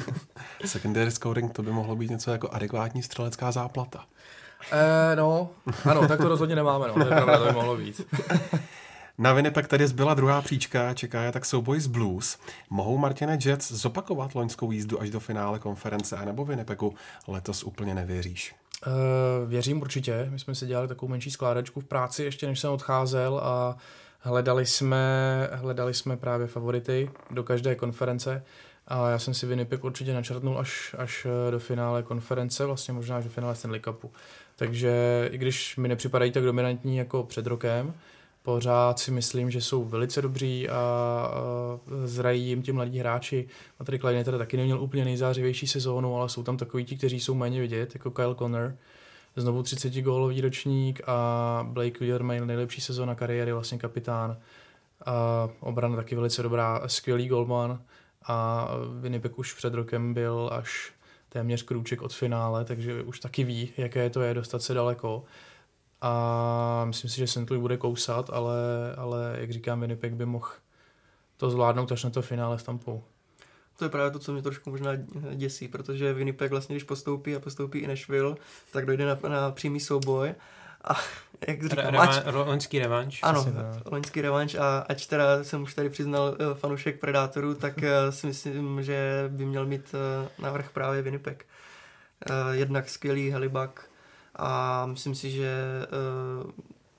E: Secondary scoring to by mohlo být něco jako adekvátní střelecká záplata.
F: Eh, no, ano, tak to rozhodně nemáme, no, to je pravda, to by mohlo být.
E: Na Winnipeg tedy zbyla druhá příčka, čeká je tak souboj z Blues. Mohou Martine Jets zopakovat loňskou jízdu až do finále konference, anebo Winnipegu letos úplně nevěříš?
F: Uh, věřím určitě. My jsme si dělali takovou menší skládačku v práci, ještě než jsem odcházel a hledali jsme, hledali jsme právě favority do každé konference a já jsem si Winnipeg určitě načrtnul až, až do finále konference, vlastně možná až do finále Stanley Cupu. Takže i když mi nepřipadají tak dominantní jako před rokem, pořád si myslím, že jsou velice dobří a, zrají jim ti mladí hráči. Patrick Klein teda taky neměl úplně nejzářivější sezónu, ale jsou tam takový ti, kteří jsou méně vidět, jako Kyle Connor, znovu 30 gólový ročník a Blake Wheeler mají nejlepší sezóna kariéry, vlastně kapitán. A obrana taky velice dobrá, skvělý golman a Winnipeg už před rokem byl až téměř krůček od finále, takže už taky ví, jaké to je dostat se daleko. A myslím si, že St. Louis bude kousat, ale, ale jak říkám, Winnipeg by mohl to zvládnout až na to finále s Tampou.
H: To je právě to, co mě trošku možná děsí, protože Winnipeg vlastně, když postoupí a postoupí i Nashville, tak dojde na, na přímý souboj a jak říkám,
G: Re- ať, loňský revanš.
H: Ano, loňský revanš a ať teda jsem už tady přiznal uh, fanoušek Predátorů, tak uh, si myslím, že by měl mít uh, navrh právě Winnipeg. Jednak skvělý helibak a myslím si, že uh,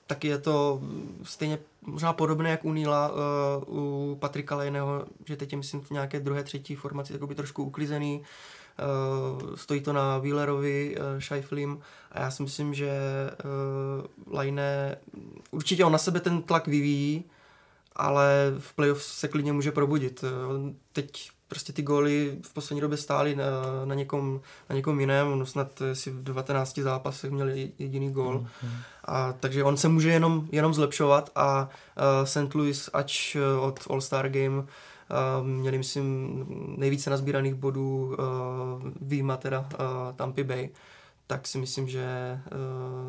H: taky je to stejně možná podobné jak u Níla, uh, u Patrika Lejného, že teď je myslím v nějaké druhé, třetí formaci takový trošku uklizený, Uh, stojí to na Wheelerovi, uh, Scheiflim a já si myslím, že uh, Lajne, určitě on na sebe ten tlak vyvíjí, ale v playoff se klidně může probudit. Uh, teď prostě ty góly v poslední době stály na, na, někom, na někom jiném, on snad si v 19 zápasech měl jediný gól. Mm, hmm A, takže on se může jenom, jenom zlepšovat a uh, St. Louis, ač od All-Star Game Uh, měli, myslím, nejvíce nazbíraných bodů uh, výjima teda uh, Tampa Bay, tak si myslím, že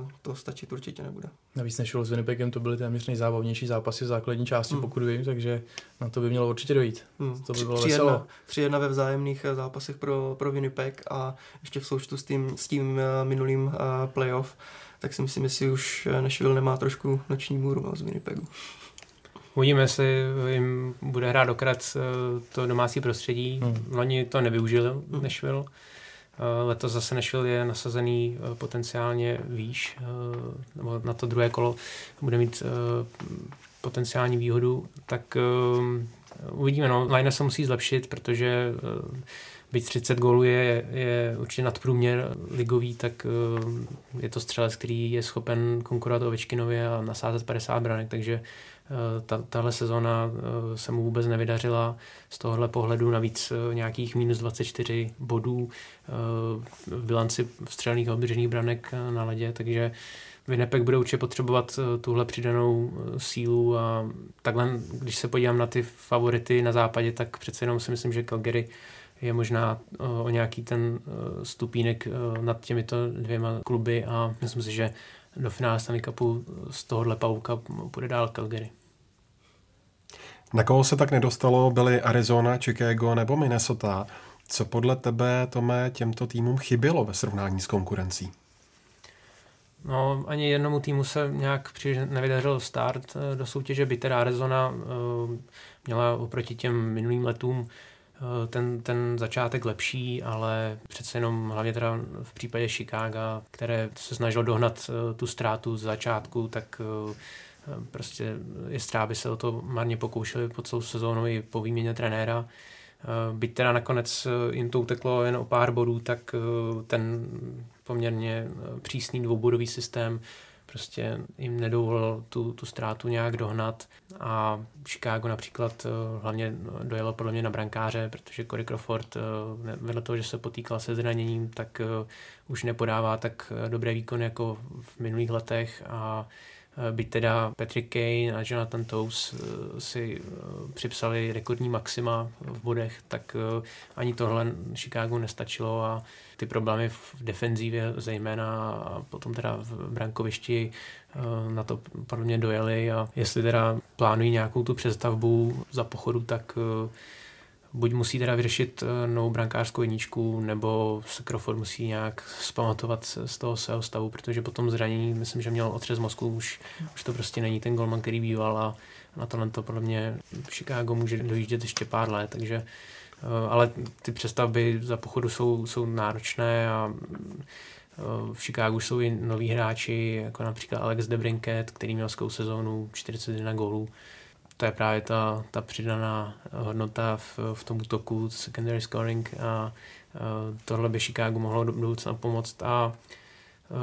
H: uh, to stačit určitě nebude.
F: Navíc než s Winnipegem to byly téměř nejzábavnější zápasy v základní části, mm. pokud vím, takže na to by mělo určitě dojít. Mm. To by bylo tři, veselo. Jedna,
H: tři jedna ve vzájemných zápasech pro, pro Winnipeg a ještě v součtu s tím, s tím minulým uh, playoff, tak si myslím, jestli už Nashville nemá trošku noční můru no, z Winnipegu.
G: Uvidíme, jestli jim bude hrát dokrát eh, to domácí prostředí. Hmm. Loni to nevyužili hmm. Nashville. Eh, letos zase Nashville je nasazený eh, potenciálně výš, nebo na to druhé kolo bude mít potenciální výhodu, tak uvidíme. No, Line se musí zlepšit, protože byť 30 gólů je, je určitě nadprůměr ligový, tak je to střelec, který je schopen konkurovat Ovečkinovi a nasázet 50 branek, takže Eh, ta, tahle sezona eh, se mu vůbec nevydařila z tohohle pohledu, navíc eh, nějakých minus 24 bodů v bilanci vstřelených a obdržených branek na ledě, takže Winnipeg bude určitě potřebovat tuhle přidanou sílu. A takhle, když se podívám na ty favority na západě, tak přece jenom si myslím, že Calgary je možná o nějaký ten stupínek nad těmito dvěma kluby. A myslím si, že do finále Stanley Cupu z tohohle pauka půjde dál Calgary.
E: Na koho se tak nedostalo, byly Arizona, Chicago nebo Minnesota. Co podle tebe, Tome, těmto týmům chybělo ve srovnání s konkurencí?
G: No, ani jednomu týmu se nějak příliš nevydařil start eh, do soutěže, by teda Arizona uh, měla oproti těm minulým letům ten, ten začátek lepší, ale přece jenom hlavně teda v případě Chicago, které se snažilo dohnat uh, tu ztrátu z začátku, tak Prostě Jestráby se o to marně pokoušeli po celou sezónu i po výměně trenéra. Byť teda nakonec jim to uteklo jen o pár bodů, tak ten poměrně přísný dvoubodový systém prostě jim nedovolil tu, tu ztrátu nějak dohnat. A Chicago například hlavně dojelo podle mě na brankáře, protože Corey Crawford vedle toho, že se potýkal se zraněním, tak už nepodává tak dobré výkony jako v minulých letech. A Eh, byť teda Patrick Kane a Jonathan Toews eh, si eh, připsali rekordní maxima v bodech, tak ani tohle Chicago nestačilo a ty problémy v defenzívě zejména a potom teda v brankovišti na to podle mě dojeli a jestli teda plánují nějakou tu přestavbu za pochodu, tak buď musí teda vyřešit eh, novou brankářskou jedničku, nebo se Crawford musí nějak zpamatovat z toho svého stavu, protože potom zranění, myslím, že měl otřes mozku, už, už to prostě není ten golman, který býval a na tohle to podle mě v Chicago může dojíždět ještě pár let, takže eh, ale ty přestavby za pochodu jsou, jsou náročné a v Chicagu jsou i noví hráči, jako například Alex DeBrinket, který měl skou sezónu 41 gólů. To je právě ta, ta přidaná hodnota v, v tom útoku, secondary scoring a tohle by Chicago mohlo do budoucna pomoct a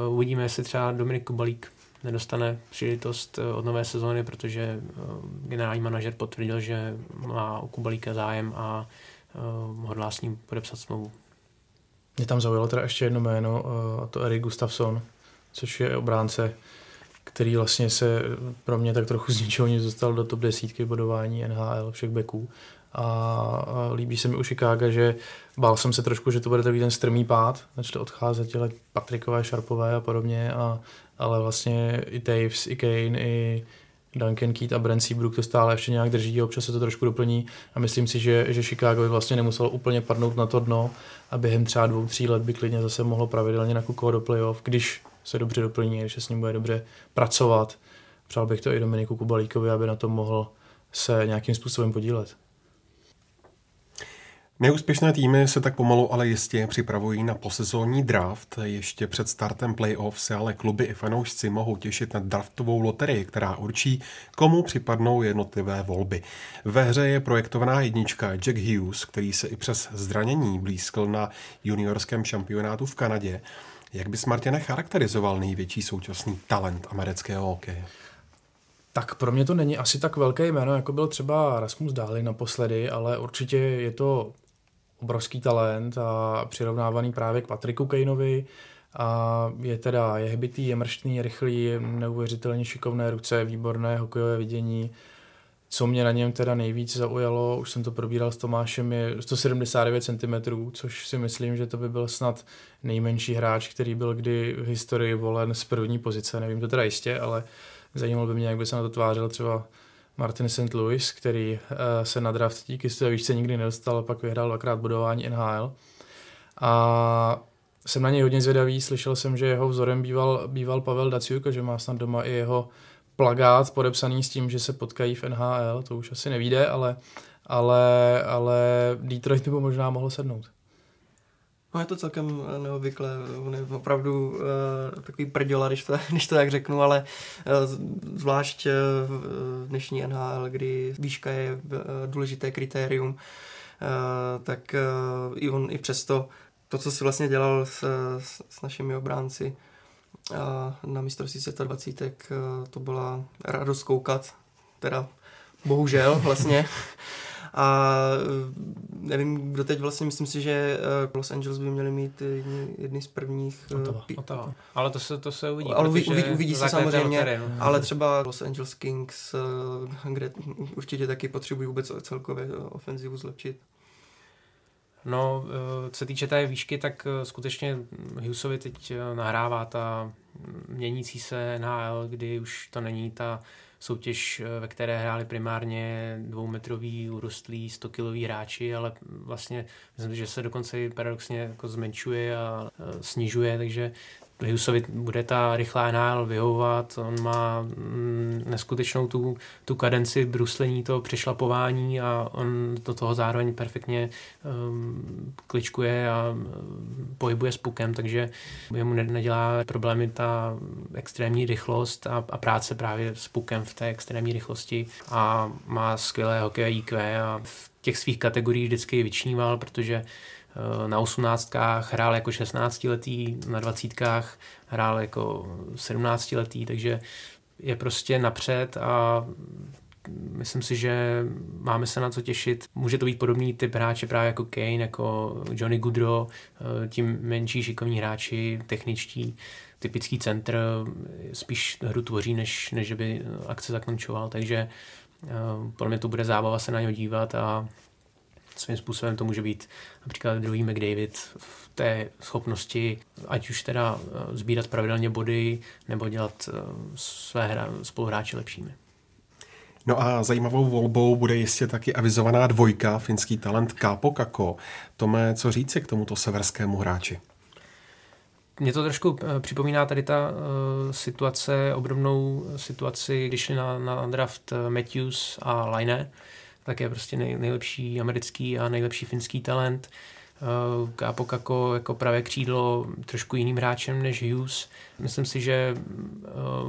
G: uvidíme, jestli třeba Dominik Kubalík nedostane příležitost od nové sezóny, protože generální manažer potvrdil, že má o Kubalíka zájem a hodlá s ním podepsat smlouvu.
F: Mě tam zaujalo teda ještě jedno jméno, eh, a to Erik Gustafsson, což je obránce, který vlastně se pro mě tak trochu z ničeho nic dostal do top desítky bodování NHL všech beků. A, líbí se mi u Chicago, že bál jsem se trošku, že to bude takový ten strmý pád, začali odcházet těle Patrikové, Šarpové a podobně, a, ale vlastně i Taves, i Kane, i Duncan Keat a Brent Seabrook to stále ještě nějak drží, občas se to trošku doplní a myslím si, že, že Chicago by vlastně nemuselo úplně padnout na to dno a během třeba dvou, tří let by klidně zase mohlo pravidelně nakukovat do playoff, když se dobře doplní, se s ním bude dobře pracovat. Přál bych to i Dominiku Kubalíkovi, aby na tom mohl se nějakým způsobem podílet.
E: Neúspěšné týmy se tak pomalu ale jistě připravují na posezónní draft. Ještě před startem playoff se ale kluby i fanoušci mohou těšit na draftovou loterii, která určí, komu připadnou jednotlivé volby. Ve hře je projektovaná jednička Jack Hughes, který se i přes zranění blízkl na juniorském šampionátu v Kanadě. Jak bys Martina charakterizoval největší současný talent amerického hokeje?
F: Tak pro mě to není asi tak velké jméno, jako byl třeba Rasmus Dáli naposledy, ale určitě je to obrovský talent a přirovnávaný právě k Patriku Kejnovi. A je teda, je hbitý, je mrštný, je rychlý, neuvěřitelně šikovné ruce, výborné hokejové vidění. Co mě na něm teda nejvíc zaujalo, už jsem to probíral s Tomášem, je 179 cm, což si myslím, že to by byl snad nejmenší hráč, který byl kdy v historii volen z první pozice. Nevím to teda jistě, ale zajímalo by mě, jak by se na to tvářil třeba Martin St. Louis, který uh, se na draft díky své výšce nikdy nedostal, pak vyhrál dvakrát budování NHL. A jsem na něj hodně zvědavý, slyšel jsem, že jeho vzorem býval, býval Pavel Daciuk, že má snad doma i jeho plagát podepsaný s tím, že se potkají v NHL, to už asi nevíde, ale, ale, ale Detroit by možná mohl sednout.
H: No je to celkem eh, neobvyklé, on je opravdu uh, takový prděla, když to, když to tak řeknu, ale uh, zvlášť uh, v dnešní NHL, kdy výška je uh, důležité kritérium, uh, tak uh, i on i přesto to, co si vlastně dělal s, s, s našimi obránci na mistrovství světa 20, uh, to byla radost koukat, teda bohužel vlastně. A eh, nevím, kdo teď vlastně, myslím si, že eh, Los Angeles by měli mít jedny, jedny z prvních...
G: Eh, Otava. Otava. Ale to se, to se uvidí.
H: Ale uvidí, uvidí, uvidí se samozřejmě, terénu. ale třeba Los Angeles Kings, kde určitě taky potřebují vůbec celkově ofenzivu zlepšit.
G: No, co se týče té výšky, tak skutečně Hughesovi teď nahrává ta měnící se NHL, kdy už to není ta soutěž, eh, ve které hráli primárně dvoumetrový, urostlí, 100 kiloví hráči, ale vlastně myslím, že se dokonce paradoxně jako zmenšuje a eh, snižuje, takže Hughesovi bude ta rychlá NHL vyhovovat, on má mm, neskutečnou tu, tu kadenci bruslení, to přešlapování a on do toho zároveň perfektně um, kličkuje a um, pohybuje s pukem, takže jemu nedělá problémy ta extrémní rychlost a, a práce právě s pukem v té extrémní rychlosti a má skvělé hokejové IQ a v těch svých kategoriích vždycky vyčníval, protože na osmnáctkách, hrál jako 16 letý, na dvacítkách hrál jako 17 letý, takže je prostě napřed a myslím si, že máme se na co těšit. Může to být podobný typ hráče právě jako Kane, jako Johnny Goodrow, eh, tím menší šikovní hráči, techničtí, typický centr, spíš hru tvoří, než, než by akce zakončoval, takže eh, pro mě to bude zábava se na něj dívat a svým způsobem to může být například druhý McDavid v té schopnosti, ať už teda eh, sbírat pravidelně body, nebo dělat eh, své hra, spoluhráče lepšími.
E: No a zajímavou volbou bude jistě taky avizovaná dvojka, finský talent Kápo Kako. Tome, co říci k tomuto severskému hráči?
G: Mě to trošku eh, připomíná tady ta uh, situace, obdobnou situaci, když šli na, na draft Matthews a Line, tak je prostě nej, nejlepší americký a nejlepší finský talent. Kápo Kako jako pravé křídlo trošku jiným hráčem než Hughes. Myslím si, že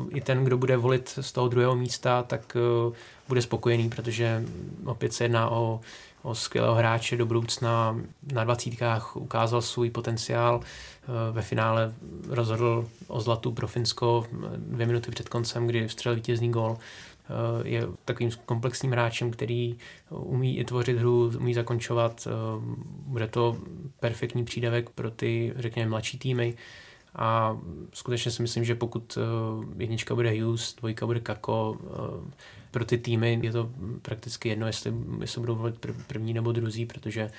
G: i ten, kdo bude volit z toho druhého místa, tak bude spokojený, protože opět se jedná o o skvělého hráče do budoucna. Na dvacítkách ukázal svůj potenciál. Eh, ve finále rozhodl o zlatu pro Finsko dvě minuty před koncem, kdy vstřelil vítězný gol. Eh, je takovým komplexním hráčem, který umí i tvořit hru, umí zakončovat. Eh, bude to perfektní přídavek pro ty, řekněme, mladší týmy. A skutečně si myslím, že pokud jednička bude Hughes, dvojka bude Kako, pro ty týmy je to prakticky jedno, jestli, jestli budou volit první nebo druzí, protože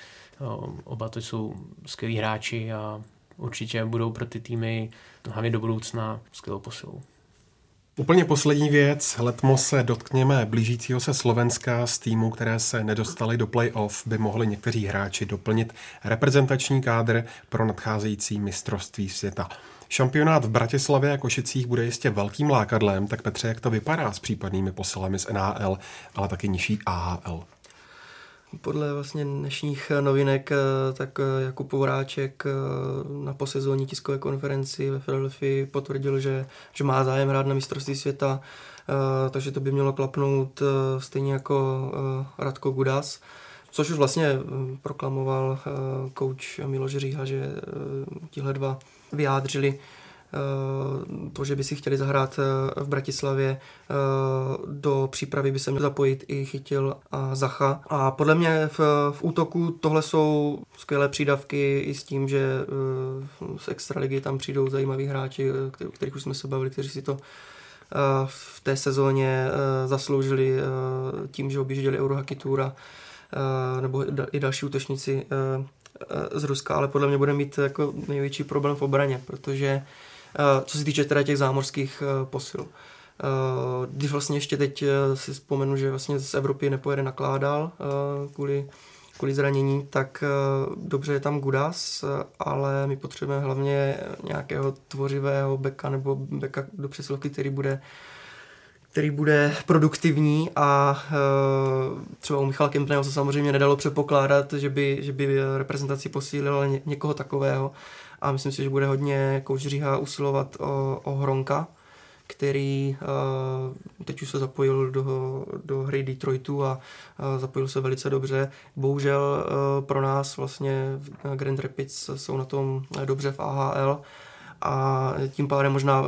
G: oba to jsou skvělí hráči a určitě budou pro ty týmy hlavně do budoucna skvělou posilou.
E: Úplně poslední věc, letmo se dotkněme blížícího se Slovenska z týmu, které se nedostali do play-off, by mohli někteří hráči doplnit reprezentační kádr pro nadcházející mistrovství světa. Šampionát v Bratislavě a Košicích bude jistě velkým lákadlem, tak Petře, jak to vypadá s případnými posilami z NHL, ale taky nižší AHL?
H: Podle vlastně dnešních novinek, eh, tak eh, Jakub Povráček eh, na posezónní tiskové konferenci ve Philadelphia potvrdil, že, že má zájem hrát na mistrovství světa, takže to by mělo klapnout stejně jako Radko Gudas což už vlastně proklamoval kouč Miloš Říha, že tihle dva vyjádřili to, že by si chtěli zahrát eh, v Bratislavě. Eh, do přípravy by se měl zapojit i Chytil a Zacha. A podle mě v, v útoku tohle jsou skvělé přídavky i s tím, že z extraligy tam přijdou zajímaví hráči, o kterých už jsme se bavili, kteří si to v té sezóně zasloužili tím, že objížděli Eurohockey Tour nebo i další útočníci z Ruska, ale podle mě bude mít jako největší problém v obraně, protože eh, co se týče teda těch zámořských eh, posil. Eh, když vlastně ještě teď si vzpomenu, že vlastně z Evropy nepojede nakládal kvůli, kvůli zranění, tak dobře je tam Gudas, ale my potřebujeme hlavně nějakého tvořivého beka nebo beka do přesilovky, který bude který bude produktivní a třeba u Michala Kempného se samozřejmě nedalo předpokládat, že by, že by reprezentaci posílil ně, někoho takového a myslím si, že bude hodně kouč Říha usilovat o, o Hronka, který uh, teď už se zapojil do, do hry Detroitu a uh, zapojil se velice dobře. Bohužel uh, pro nás vlastně Grand Rapids jsou na tom dobře v AHL, a tím pádem možná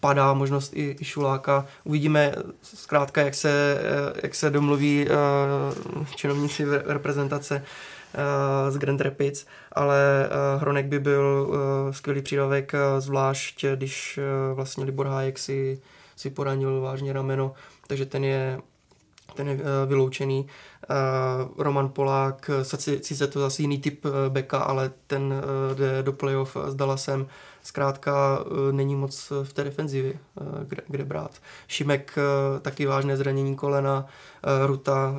H: padá možnost i, i Šuláka. Uvidíme zkrátka, jak se, jak se domluví činovníci reprezentace z Grand Rapids, ale uh, Hronek by byl uh, skvělý přídavek, zvlášť když vlastně Libor Hájek si, si poranil vážně rameno, takže ten je ten je vyloučený. Roman Polák, sice to zase jiný typ beka, ale ten jde do playoff s Dallasem zkrátka eh, není moc v té defenzivě, eh, kde, kde brát. Šimek eh, taky vážné zranění kolena, Ruta,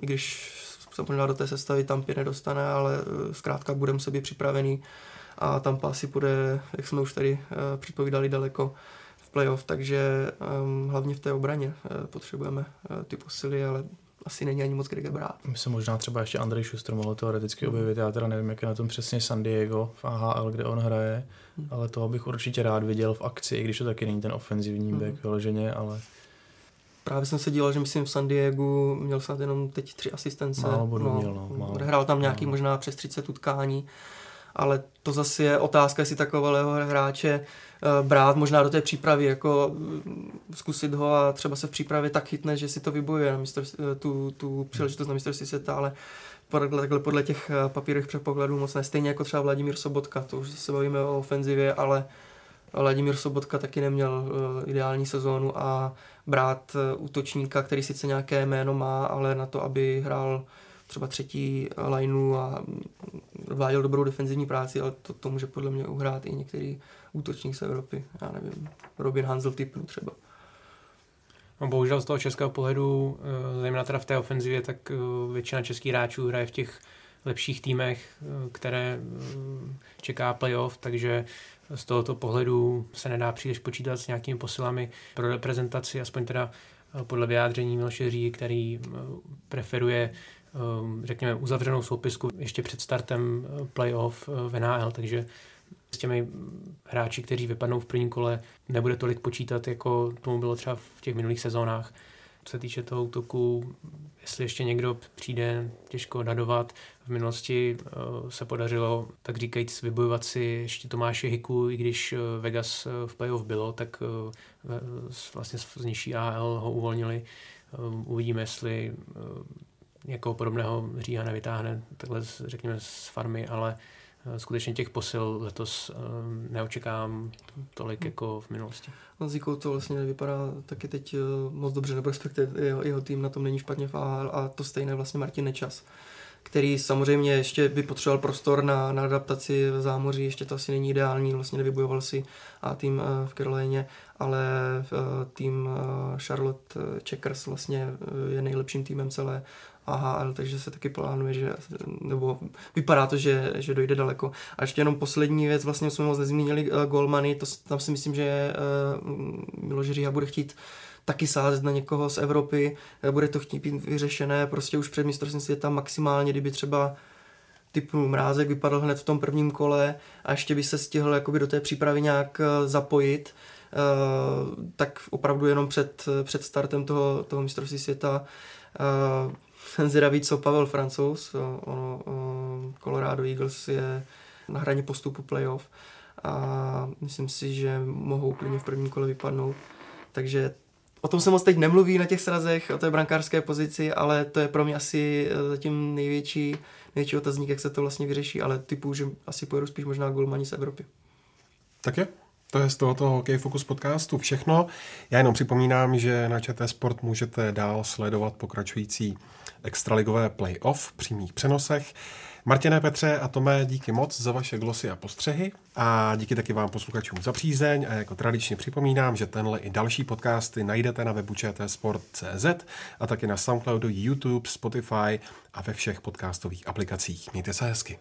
H: i když se možná do té sestavy Tampy nedostane, ale zkrátka budeme sobě připravený a tam asi bude, jak jsme už tady předpovídali, daleko v playoff, takže um, hlavně v té obraně uh, potřebujeme ty posily, ale asi není ani moc kde brát.
F: My se možná třeba ještě Andrej Schuster mohl teoreticky objevit, já teda nevím, jak je na tom přesně San Diego v AHL, kde on hraje, hmm. ale toho bych určitě rád viděl v akci, i když to taky není ten ofenzivní hmm. back vyloženě, ale
H: Právě jsem se díval, že myslím v San Diego měl snad jenom teď tři asistence.
F: Málo bodů no, měl, no. Málo.
H: Hrál tam nějaký málo. možná přes 30 utkání, ale to zase je otázka, jestli takového hráče eh, brát možná do té přípravy, jako mm, zkusit ho a třeba se v přípravě tak chytne, že si to vybojuje na mistr, eh, tu, tu příležitost na mistrovství světa, ale podle, takhle podle těch eh, papírových předpokladů moc ne. Stejně jako třeba Vladimír Sobotka, to už se bavíme o ofenzivě, ale Vladimír Sobotka taky neměl ideální sezónu a brát útočníka, který sice nějaké jméno má, ale na to, aby hrál třeba třetí lineu a váděl dobrou defenzivní práci, ale to, to může podle mě uhrát i některý útočník z Evropy. Já nevím, Robin Hansel typnu třeba.
G: No, bohužel z toho českého pohledu, eh, zejména teda v té ofenzivě, tak eh, většina českých hráčů hraje v těch lepších týmech, eh, které čeká playoff, takže z tohoto pohledu se nedá příliš počítat s nějakými posilami pro reprezentaci, aspoň teda podle vyjádření Miloše Ří, který preferuje řekněme, uzavřenou soupisku ještě před startem playoff v NHL, takže s těmi hráči, kteří vypadnou v prvním kole, nebude tolik počítat, jako tomu bylo třeba v těch minulých sezónách. Co se týče toho útoku, jestli ještě někdo přijde, těžko nadovat. V minulosti uh, se podařilo, tak říkajíc, vybojovat si ještě Tomáše Hiku, i když uh, Vegas uh, v playoff bylo, tak vlastně z nižší AL ho uvolnili. Uvidíme, jestli někoho podobného Říha nevytáhne takhle, řekněme, z farmy, ale Eh, skutečně těch posil letos eh, neočekám tolik jako v minulosti.
H: No Zikou to vlastně nevypadá taky teď eh, moc dobře, nebo respektive jeho, jeho tým na tom není špatně v AHL a to stejné vlastně Martin Nečas který samozřejmě ještě by potřeboval prostor na, na adaptaci v zámoří, ještě to asi není ideální, vlastně nevybojoval si a tým v Carolině, ale tým Charlotte Checkers vlastně je nejlepším týmem celé AHL, takže se taky plánuje, že, nebo vypadá to, že, že dojde daleko. A ještě jenom poslední věc, vlastně jsme moc nezmínili uh, Golmany, to, tam si myslím, že uh, Miloš Říha bude chtít taky sázet na někoho z Evropy, uh, bude to chtít být vyřešené prostě už před mistrovstvím světa maximálně, kdyby třeba typu mrázek vypadl hned v tom prvním kole a ještě by se stihl jakoby do té přípravy nějak zapojit, tak opravdu jenom před, před startem toho, toho mistrovství světa jsem zvědavý, co Pavel Francouz, ono, Colorado Eagles je na hraně postupu playoff a myslím si, že mohou klidně v prvním kole vypadnout. Takže o tom se moc teď nemluví na těch srazech, o té brankářské pozici, ale to je pro mě asi eh, zatím největší, největší otazník, jak se to vlastně vyřeší, ale typu, že asi pojedu spíš možná golmani z Evropy.
E: Tak je. To je z tohoto Hokej Focus podcastu všechno. Já jenom připomínám, že na ČT Sport můžete dál sledovat pokračující extraligové playoff v přímých přenosech. Martine Petře a Tomé, díky moc za vaše glosy a postřehy a díky taky vám posluchačům za přízeň a jako tradičně připomínám, že tenhle i další podcasty najdete na webu čtsport.cz a taky na Soundcloudu, YouTube, Spotify a ve všech podcastových aplikacích. Mějte se hezky.